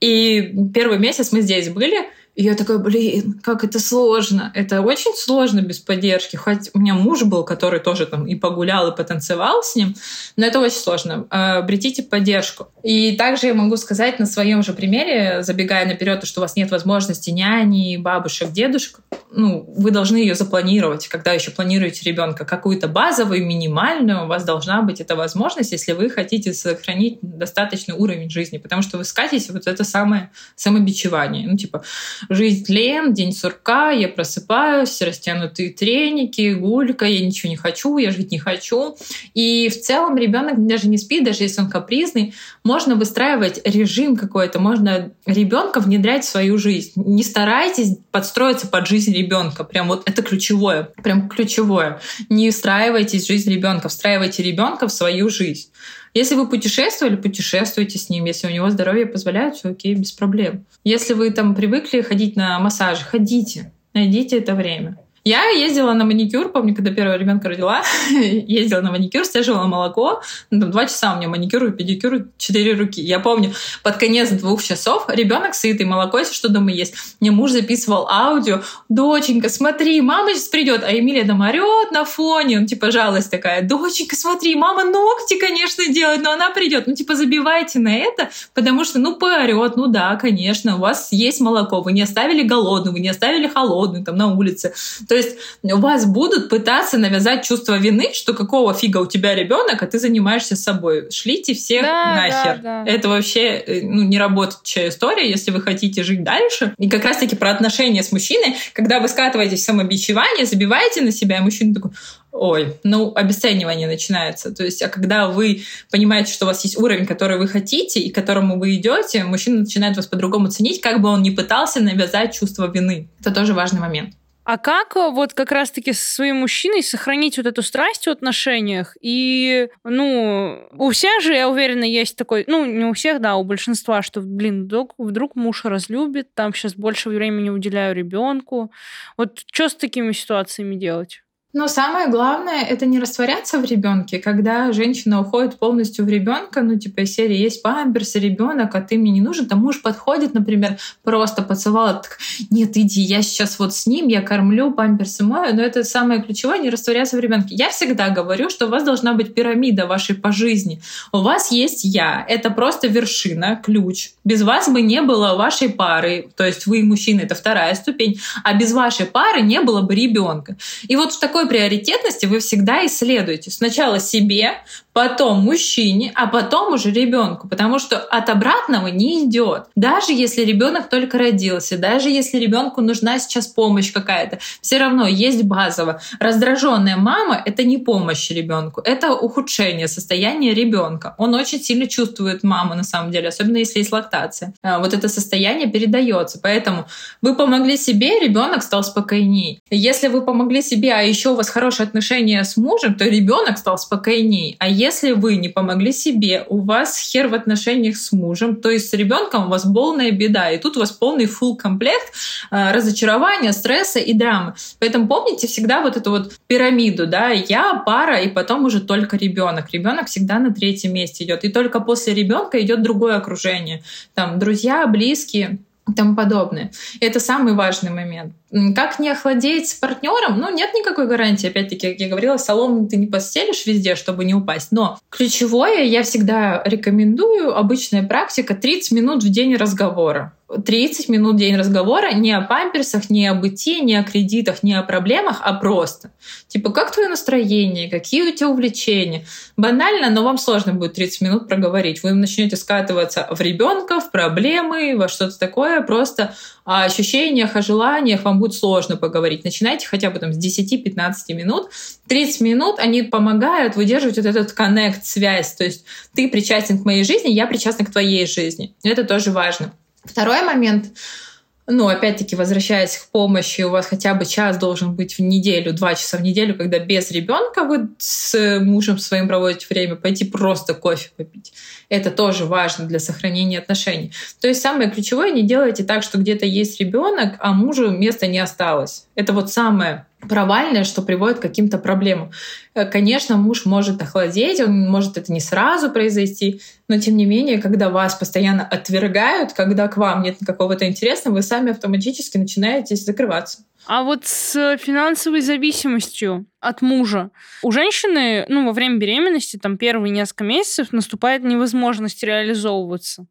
И первый месяц мы здесь были, И я такая, блин, как это сложно. Это очень сложно без поддержки. Хоть у меня муж был, который тоже там и погулял, и потанцевал с ним, но это очень сложно. Э, обретите поддержку. И также я могу сказать на своем же примере, забегая наперед, что у вас нет возможности няни, бабушек, дедушек, ну, вы должны ее запланировать, когда еще планируете ребенка, какую-то базовую, минимальную, у вас должна быть эта возможность, если вы хотите сохранить достаточный уровень жизни, потому что вы скатите вот это самое самобичевание. Ну, типа, Жизнь тлен, день сурка, я просыпаюсь, растянутые треники, гулька, я ничего не хочу, я жить не хочу. И в целом ребенок даже не спит, даже если он капризный, можно выстраивать режим какой-то, можно ребенка внедрять в свою жизнь. Не старайтесь подстроиться под жизнь ребенка. Прям вот это ключевое, прям ключевое. Не встраивайтесь в жизнь ребенка, встраивайте ребенка в свою жизнь. Если вы путешествовали, путешествуйте с ним. Если у него здоровье позволяет, все окей, без проблем. Если вы там привыкли ходить на массаж, ходите, найдите это время. Я ездила на маникюр, помню, когда первого ребенка родила, ездила на маникюр, стяживала молоко, ну, там два часа у меня маникюр и педикюр, четыре руки. Я помню, под конец двух часов ребенок сытый, молоко, если что дома есть. Мне муж записывал аудио, доченька, смотри, мама сейчас придет, а Эмилия там орет на фоне, ну, типа, жалость такая, доченька, смотри, мама ногти, конечно, делает, но она придет. Ну, типа, забивайте на это, потому что, ну, поорет, ну да, конечно, у вас есть молоко, вы не оставили голодную, вы не оставили холодную там на улице. То есть у вас будут пытаться навязать чувство вины, что какого фига у тебя ребенок, а ты занимаешься собой. Шлите всех да, нахер. Да, да. Это вообще э, ну, не работающая история, если вы хотите жить дальше. И как раз-таки про отношения с мужчиной, когда вы скатываетесь в самобичевание, забиваете на себя, и мужчина такой, ой, ну, обесценивание начинается. То есть, а когда вы понимаете, что у вас есть уровень, который вы хотите и к которому вы идете, мужчина начинает вас по-другому ценить, как бы он ни пытался навязать чувство вины. Это тоже важный момент. А как э, вот как раз-таки со своим мужчиной сохранить вот эту страсть в отношениях? И, ну, у всех же, я уверена, есть такой, ну, не у всех, да, у большинства, что, блин, вдруг, вдруг муж разлюбит, там сейчас больше времени уделяю ребенку. Вот что с такими ситуациями делать? Но самое главное это не растворяться в ребенке, когда женщина уходит полностью в ребенка, ну типа серии есть памперс, ребенок, а ты мне не нужен, там муж подходит, например, просто поцеловал, так, нет, иди, я сейчас вот с ним, я кормлю, памперсы мою, но это самое ключевое, не растворяться в ребенке. Я всегда говорю, что у вас должна быть пирамида вашей по жизни. У вас есть я, это просто вершина, ключ. Без вас бы не было вашей пары, то есть вы мужчина, это вторая ступень, а без вашей пары не было бы ребенка. И вот в такой такой приоритетности вы всегда исследуете. Сначала себе, потом мужчине, а потом уже ребенку, потому что от обратного не идет. Даже если ребенок только родился, даже если ребенку нужна сейчас помощь какая-то, все равно есть базово. Раздраженная мама это не помощь ребенку, это ухудшение состояния ребенка. Он очень сильно чувствует маму на самом деле, особенно если есть лактация. А, вот это состояние передается, поэтому вы помогли себе, ребенок стал спокойней. Если вы помогли себе, а еще у вас хорошие отношения с мужем, то ребенок стал спокойней. А если если вы не помогли себе, у вас хер в отношениях с мужем, то есть с ребенком у вас полная беда, и тут у вас полный full комплект э, разочарования, стресса и драмы. Поэтому помните всегда вот эту вот пирамиду, да, я, пара, и потом уже только ребенок. Ребенок всегда на третьем месте идет, и только после ребенка идет другое окружение, там друзья, близкие и тому подобное. И это самый важный момент. Как не охладеть с партнером? Ну, нет никакой гарантии. Опять-таки, как я говорила, солому ты не постелишь везде, чтобы не упасть. Но ключевое я всегда рекомендую, обычная практика, 30 минут в день разговора. 30 минут в день разговора не о памперсах, не о бытии, не о кредитах, не о проблемах, а просто. Типа, как твое настроение, какие у тебя увлечения. Банально, но вам сложно будет 30 минут проговорить. Вы начнете скатываться в ребенка, в проблемы, во что-то такое. Просто о ощущениях, о желаниях вам будет сложно поговорить. Начинайте хотя бы там с 10-15 минут. 30 минут они помогают выдерживать вот этот коннект, связь. То есть ты причастен к моей жизни, я причастна к твоей жизни. Это тоже важно. Второй момент ну, опять-таки, возвращаясь к помощи, у вас хотя бы час должен быть в неделю, два часа в неделю, когда без ребенка вы с мужем своим проводите время, пойти просто кофе попить. Это тоже важно для сохранения отношений. То есть самое ключевое, не делайте так, что где-то есть ребенок, а мужу места не осталось. Это вот самое провальное, что приводит к каким-то проблемам. Э, конечно, муж может охладеть, он может это не сразу произойти, но тем не менее, когда вас постоянно отвергают, когда к вам нет какого-то интереса, вы сами автоматически начинаете закрываться. А вот с финансовой зависимостью от мужа у женщины, ну, во время беременности, там, первые несколько месяцев наступает невозможность реализовываться.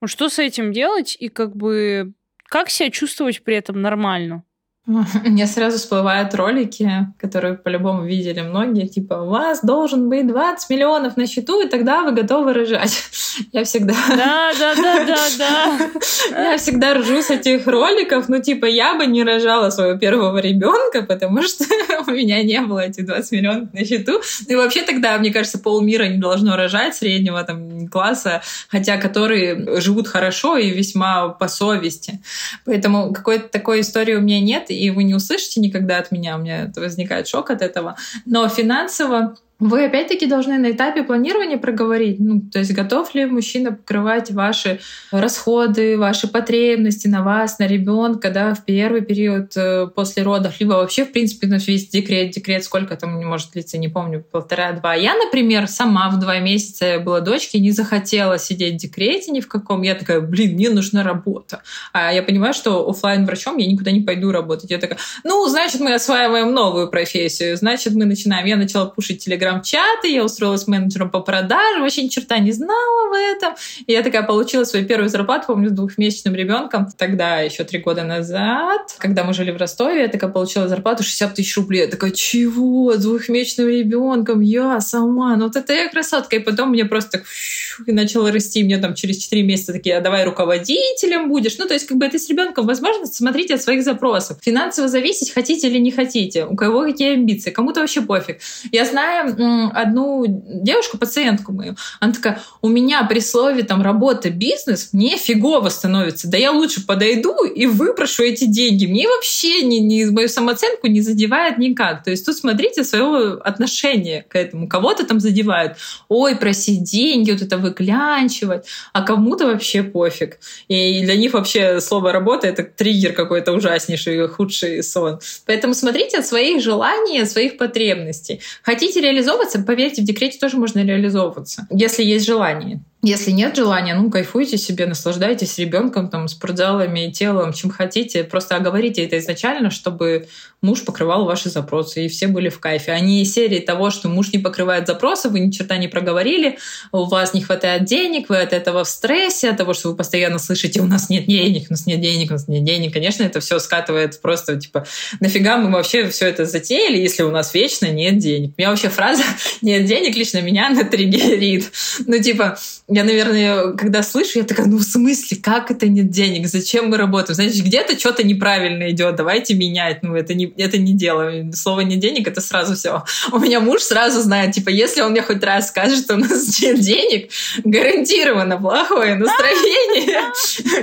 Вот что с этим делать и как бы как себя чувствовать при этом нормально? Мне сразу всплывают ролики, которые по-любому видели многие, типа «У вас должен быть 20 миллионов на счету, и тогда вы готовы рожать». Я всегда... Да, да, да, да, да. Я всегда ржу с этих роликов, ну типа я бы не рожала своего первого ребенка, потому что у меня не было этих 20 миллионов на счету. И вообще тогда, мне кажется, полмира не должно рожать среднего там класса, хотя которые живут хорошо и весьма по совести. Поэтому какой-то такой истории у меня нет, и вы не услышите никогда от меня, у меня возникает шок от этого. Но финансово вы опять-таки должны на этапе планирования проговорить, ну, то есть готов ли мужчина покрывать ваши расходы, ваши потребности на вас, на ребенка, да, в первый период э, после родов, либо вообще, в принципе, на весь декрет, декрет сколько там не может длиться, не помню, полтора-два. Я, например, сама в два месяца была дочки, не захотела сидеть в декрете ни в каком. Я такая, блин, мне нужна работа. А я понимаю, что офлайн врачом я никуда не пойду работать. Я такая, ну, значит, мы осваиваем новую профессию, значит, мы начинаем. Я начала пушить телеграм телеграм-чаты, я устроилась менеджером по продажам, вообще ни черта не знала в этом. И я такая получила свою первую зарплату, помню, с двухмесячным ребенком. Тогда, еще три года назад, когда мы жили в Ростове, я такая получила зарплату 60 тысяч рублей. Я такая, чего? С двухмесячным ребенком? Я сама? Ну вот это я красотка. И потом мне просто так и начала расти. Мне там через 4 месяца такие, а давай руководителем будешь. Ну, то есть, как бы это с ребенком возможность смотрите от своих запросов. Финансово зависеть хотите или не хотите. У кого какие амбиции. Кому-то вообще пофиг. Я знаю одну девушку, пациентку мою, она такая, у меня при слове там работа, бизнес, мне фигово становится, да я лучше подойду и выпрошу эти деньги. Мне вообще не, не, мою самооценку не задевает никак. То есть тут смотрите свое отношение к этому. Кого-то там задевают, ой, просить деньги, вот это выклянчивать, а кому-то вообще пофиг. И для них вообще слово работа — это триггер какой-то ужаснейший, худший сон. Поэтому смотрите от своих желаний, от своих потребностей. Хотите реализовать реализовываться, поверьте, в декрете тоже можно реализовываться, если есть желание. Если нет желания, ну, кайфуйте себе, наслаждайтесь ребенком, там, спортзалами, телом, чем хотите. Просто оговорите это изначально, чтобы муж покрывал ваши запросы, и все были в кайфе. А не серии того, что муж не покрывает запросы, вы ни черта не проговорили, у вас не хватает денег, вы от этого в стрессе, от того, что вы постоянно слышите, у нас нет денег, у нас нет денег, у нас нет денег. Конечно, это все скатывает просто, типа, нафига мы вообще все это затеяли, если у нас вечно нет денег. У меня вообще фраза «нет денег» лично меня натриггерит. Ну, типа, я, наверное, когда слышу, я такая, ну в смысле, как это нет денег? Зачем мы работаем? Значит, где-то что-то неправильно идет, давайте менять. Ну, это не, это не дело. Слово «нет денег» — это сразу все. У меня муж сразу знает, типа, если он мне хоть раз скажет, что у нас нет денег, гарантированно плохое настроение,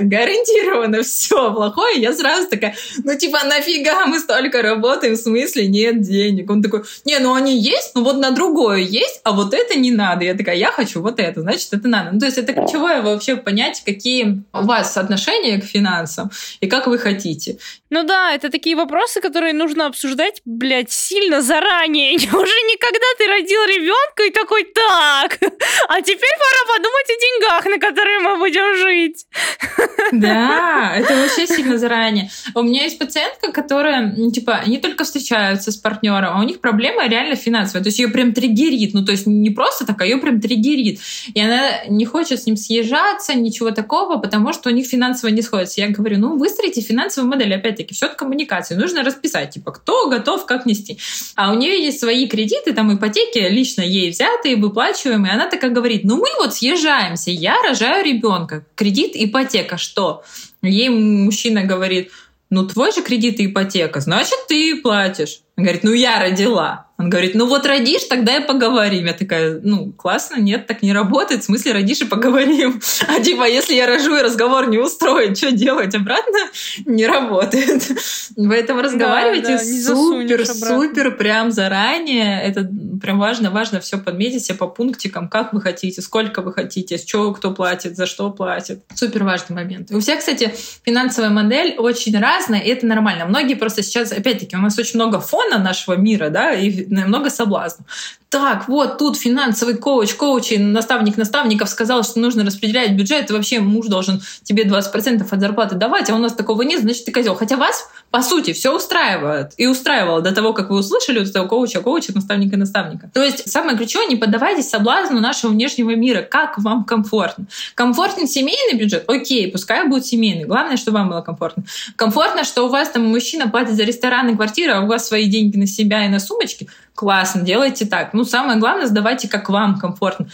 гарантированно все плохое, я сразу такая, ну, типа, нафига мы столько работаем, в смысле нет денег? Он такой, не, ну они есть, но вот на другое есть, а вот это не надо. Я такая, я хочу вот это, значит, это надо надо. Ну, то есть это ключевое вообще понять, какие у вас отношения к финансам и как вы хотите. Ну да, это такие вопросы, которые нужно обсуждать, блядь, сильно заранее. Уже никогда ты родил ребенка и такой, так, а теперь пора подумать о деньгах, на которые мы будем жить. Да, это вообще сильно заранее. У меня есть пациентка, которая, типа, не только встречаются с партнером, а у них проблема реально финансовая. То есть ее прям триггерит. Ну, то есть не просто так, а ее прям триггерит. И она не хочет с ним съезжаться, ничего такого, потому что у них финансово не сходится. Я говорю, ну, выстроите финансовую модель, опять-таки, все это коммуникация. Нужно расписать, типа, кто готов, как нести. А у нее есть свои кредиты, там, ипотеки, лично ей взятые, выплачиваемые. Она такая говорит, ну, мы вот съезжаемся, я рожаю ребенка, кредит, ипотека, что? Ей мужчина говорит, ну, твой же кредит и ипотека, значит, ты платишь. Он говорит, ну, я родила. Он говорит, ну вот родишь, тогда и поговорим. Я такая, ну классно, нет, так не работает. В смысле, родишь и поговорим. А типа, если я рожу и разговор не устроит, что делать обратно? Не работает. Поэтому разговаривайте да, да, супер, супер прям заранее. Это прям важно, важно все подметить себе по пунктикам, как вы хотите, сколько вы хотите, с чего кто платит, за что платит. Супер важный момент. У всех, кстати, финансовая модель очень разная, и это нормально. Многие просто сейчас, опять-таки, у нас очень много фона нашего мира, да, и много соблазнов. Так, вот тут финансовый коуч, коуч, наставник наставников сказал, что нужно распределять бюджет, и вообще муж должен тебе 20% от зарплаты давать, а у нас такого нет, значит, ты козел. Хотя вас, по сути, все устраивает. И устраивало до того, как вы услышали этого коуча, коуча, наставника, наставника. То есть самое ключевое, не поддавайтесь соблазну нашего внешнего мира. Как вам комфортно? Комфортен семейный бюджет? Окей, пускай будет семейный. Главное, чтобы вам было комфортно. Комфортно, что у вас там мужчина платит за ресторан и квартиру, а у вас свои деньги на себя и на сумочки – классно, делайте так. Ну, самое главное, сдавайте, как вам комфортно.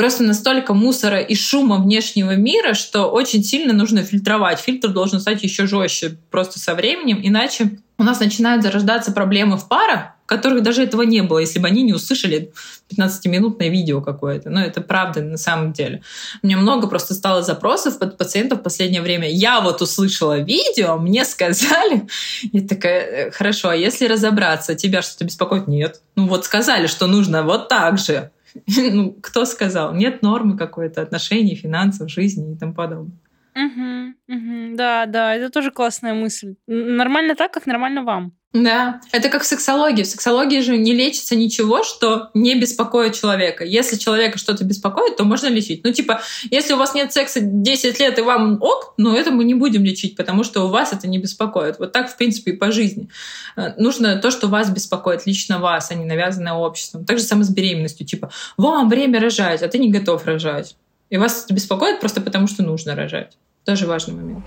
Просто настолько мусора и шума внешнего мира, что очень сильно нужно фильтровать. Фильтр должен стать еще жестче просто со временем, иначе у нас начинают зарождаться проблемы в парах, которых даже этого не было, если бы они не услышали 15-минутное видео какое-то. Ну, это правда на самом деле. Меня много просто стало запросов от пациентов в последнее время. Я вот услышала видео, мне сказали. Я такая, «Э, хорошо, а если разобраться, тебя что-то беспокоит? Нет. Ну вот сказали, что нужно вот так же. Ну, кто сказал? Нет нормы какой-то отношений, финансов, жизни и тому подобное. Угу, угу, да, да, это тоже классная мысль. Нормально так, как нормально вам. Да, это как в сексологии. В сексологии же не лечится ничего, что не беспокоит человека. Если человека что-то беспокоит, то можно лечить. Ну, типа, если у вас нет секса 10 лет и вам ок, ну, это мы не будем лечить, потому что у вас это не беспокоит. Вот так, в принципе, и по жизни. Э, нужно то, что вас беспокоит, лично вас, а не навязанное обществом. Так же самое с беременностью. Типа, вам время рожать, а ты не готов рожать. И вас это беспокоит просто потому, что нужно рожать. Тоже важный момент.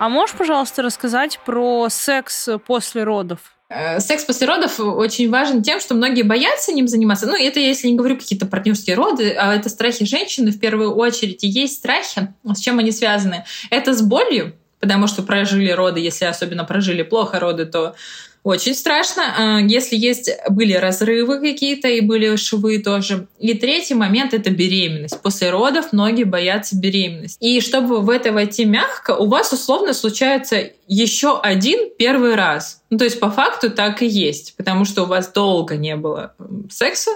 А можешь, пожалуйста, рассказать про секс после родов? Э, секс после родов очень важен тем, что многие боятся ним заниматься. Ну, это если не говорю какие-то партнерские роды, а это страхи женщины в первую очередь. И есть страхи, с чем они связаны. Это с болью, потому что прожили роды, если особенно прожили плохо роды, то очень страшно, а, если есть были разрывы какие-то и были швы тоже. И третий момент — это беременность. После родов многие боятся беременности. И чтобы в это войти мягко, у вас условно случается еще один первый раз. Ну, то есть по факту так и есть, потому что у вас долго не было секса.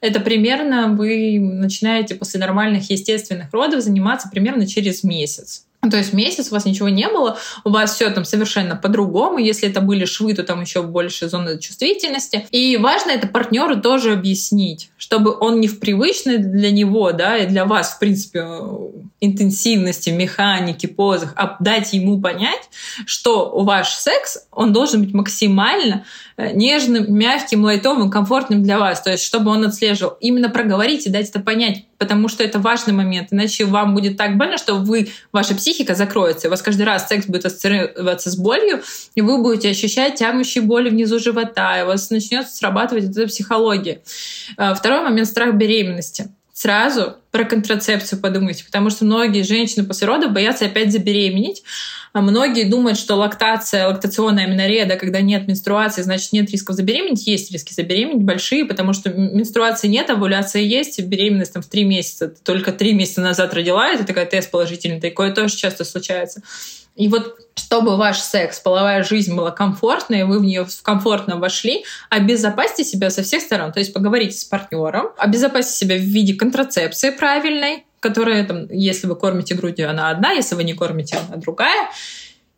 Это примерно вы начинаете после нормальных естественных родов заниматься примерно через месяц. То есть месяц у вас ничего не было, у вас все там совершенно по-другому. Если это были швы, то там еще больше зоны чувствительности. И важно это партнеру тоже объяснить, чтобы он не в привычной для него, да, и для вас, в принципе, интенсивности, механики, позах, а дать ему понять, что ваш секс, он должен быть максимально э, нежным, мягким, лайтовым, комфортным для вас. То есть, чтобы он отслеживал. Именно проговорить и дать это понять, потому что это важный момент. Иначе вам будет так больно, что вы, ваша психика закроется. У вас каждый раз секс будет ассоциироваться с болью, и вы будете ощущать тянущие боли внизу живота, и у вас начнет срабатывать эта психология. Э, второй момент — страх беременности сразу про контрацепцию подумайте, потому что многие женщины после родов боятся опять забеременеть, а многие думают, что лактация, лактационная аминорея, да, когда нет менструации, значит нет рисков забеременеть. Есть риски забеременеть большие, потому что менструации нет, овуляция есть, беременность там в три месяца. только три месяца назад родила, это такая тест положительный, такое тоже часто случается. И вот чтобы ваш секс, половая жизнь была комфортной, вы в нее комфортно вошли, обезопасьте себя со всех сторон. То есть поговорите с партнером, обезопасьте себя в виде контрацепции правильной, которая, там, если вы кормите грудью, она одна, если вы не кормите, она другая.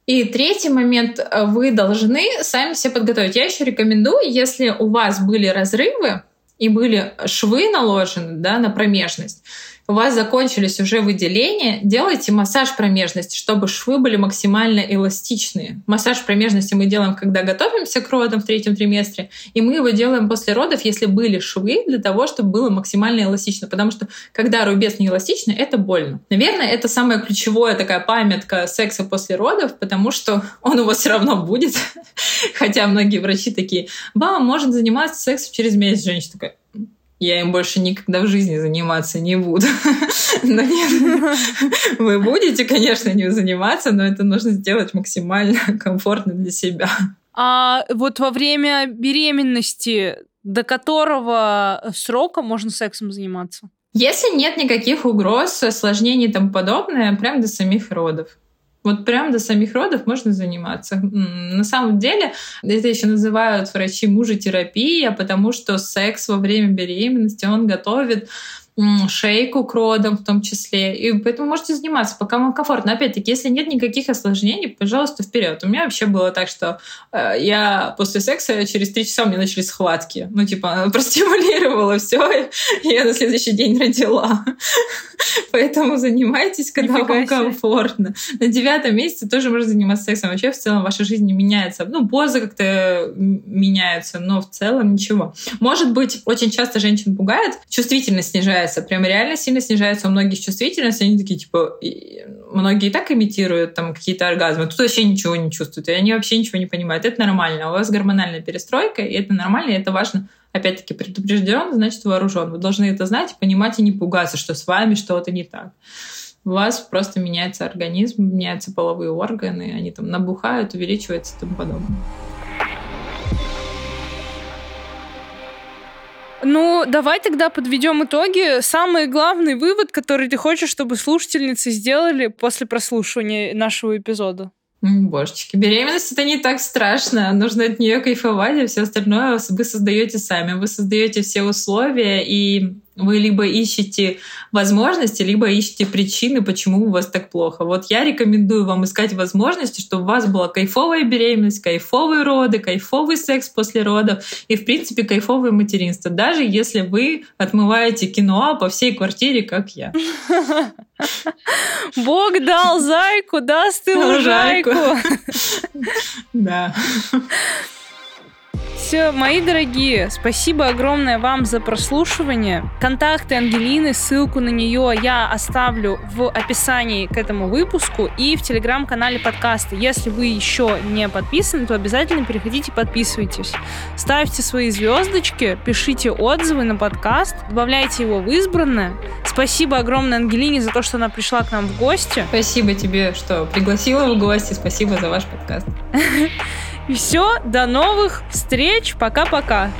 И третий момент, вы должны сами себя подготовить. Я еще рекомендую, если у вас были разрывы и были швы наложены да, на промежность, у вас закончились уже выделения, делайте массаж промежности, чтобы швы были максимально эластичные. Массаж промежности мы делаем, когда готовимся к родам в третьем триместре, и мы его делаем после родов, если были швы, для того, чтобы было максимально эластично. Потому что когда рубец не эластичный, это больно. Наверное, это самая ключевая такая памятка секса после родов, потому что он у вас все равно будет. Хотя многие врачи такие, ба, может заниматься сексом через месяц. Женщина такая, я им больше никогда в жизни заниматься не буду. Но нет, вы будете, конечно, не заниматься, но это нужно сделать максимально комфортно для себя. А вот во время беременности до которого срока можно сексом заниматься? Если нет никаких угроз, осложнений и тому подобное, прям до самих родов. Вот прям до самих родов можно заниматься. На самом деле, это еще называют врачи мужетерапия, потому что секс во время беременности, он готовит шейку к родам в том числе. И поэтому можете заниматься, пока вам комфортно. Опять-таки, если нет никаких осложнений, пожалуйста, вперед. У меня вообще было так, что э, я после секса через три часа у меня начались схватки. Ну, типа, простимулировала все, и я на следующий день родила. Поэтому занимайтесь, когда Нифига вам комфортно. На девятом месяце тоже можно заниматься сексом. Вообще, в целом, ваша жизнь не меняется. Ну, поза как-то меняется, но в целом ничего. Может быть, очень часто женщин пугает, чувствительность снижается снижается, прям реально сильно снижается у многих чувствительность, они такие, типа, многие и так имитируют там какие-то оргазмы, тут вообще ничего не чувствуют, и они вообще ничего не понимают. Это нормально, у вас гормональная перестройка, и это нормально, и это важно. Опять-таки, предупрежден, значит вооружен. Вы должны это знать, понимать и не пугаться, что с вами что-то не так. У вас просто меняется организм, меняются половые органы, они там набухают, увеличиваются и тому подобное. Ну, давай тогда подведем итоги. Самый главный вывод, который ты хочешь, чтобы слушательницы сделали после прослушивания нашего эпизода. Божечки, беременность это не так страшно. Нужно от нее кайфовать, а все остальное вы создаете сами. Вы создаете все условия, и вы либо ищете возможности, либо ищете причины, почему у вас так плохо. Вот я рекомендую вам искать возможности, чтобы у вас была кайфовая беременность, кайфовые роды, кайфовый секс после родов и, в принципе, кайфовое материнство. Даже если вы отмываете кино по всей квартире, как я. Бог дал зайку, даст и лужайку. Да. Все, мои дорогие, спасибо огромное вам за прослушивание. Контакты Ангелины, ссылку на нее я оставлю в описании к этому выпуску и в телеграм-канале подкаста. Если вы еще не подписаны, то обязательно переходите, подписывайтесь. Ставьте свои звездочки, пишите отзывы на подкаст, добавляйте его в избранное. Спасибо огромное Ангелине за то, что она пришла к нам в гости. Спасибо тебе, что пригласила в гости. Спасибо за ваш подкаст. И все, до новых встреч. Пока-пока.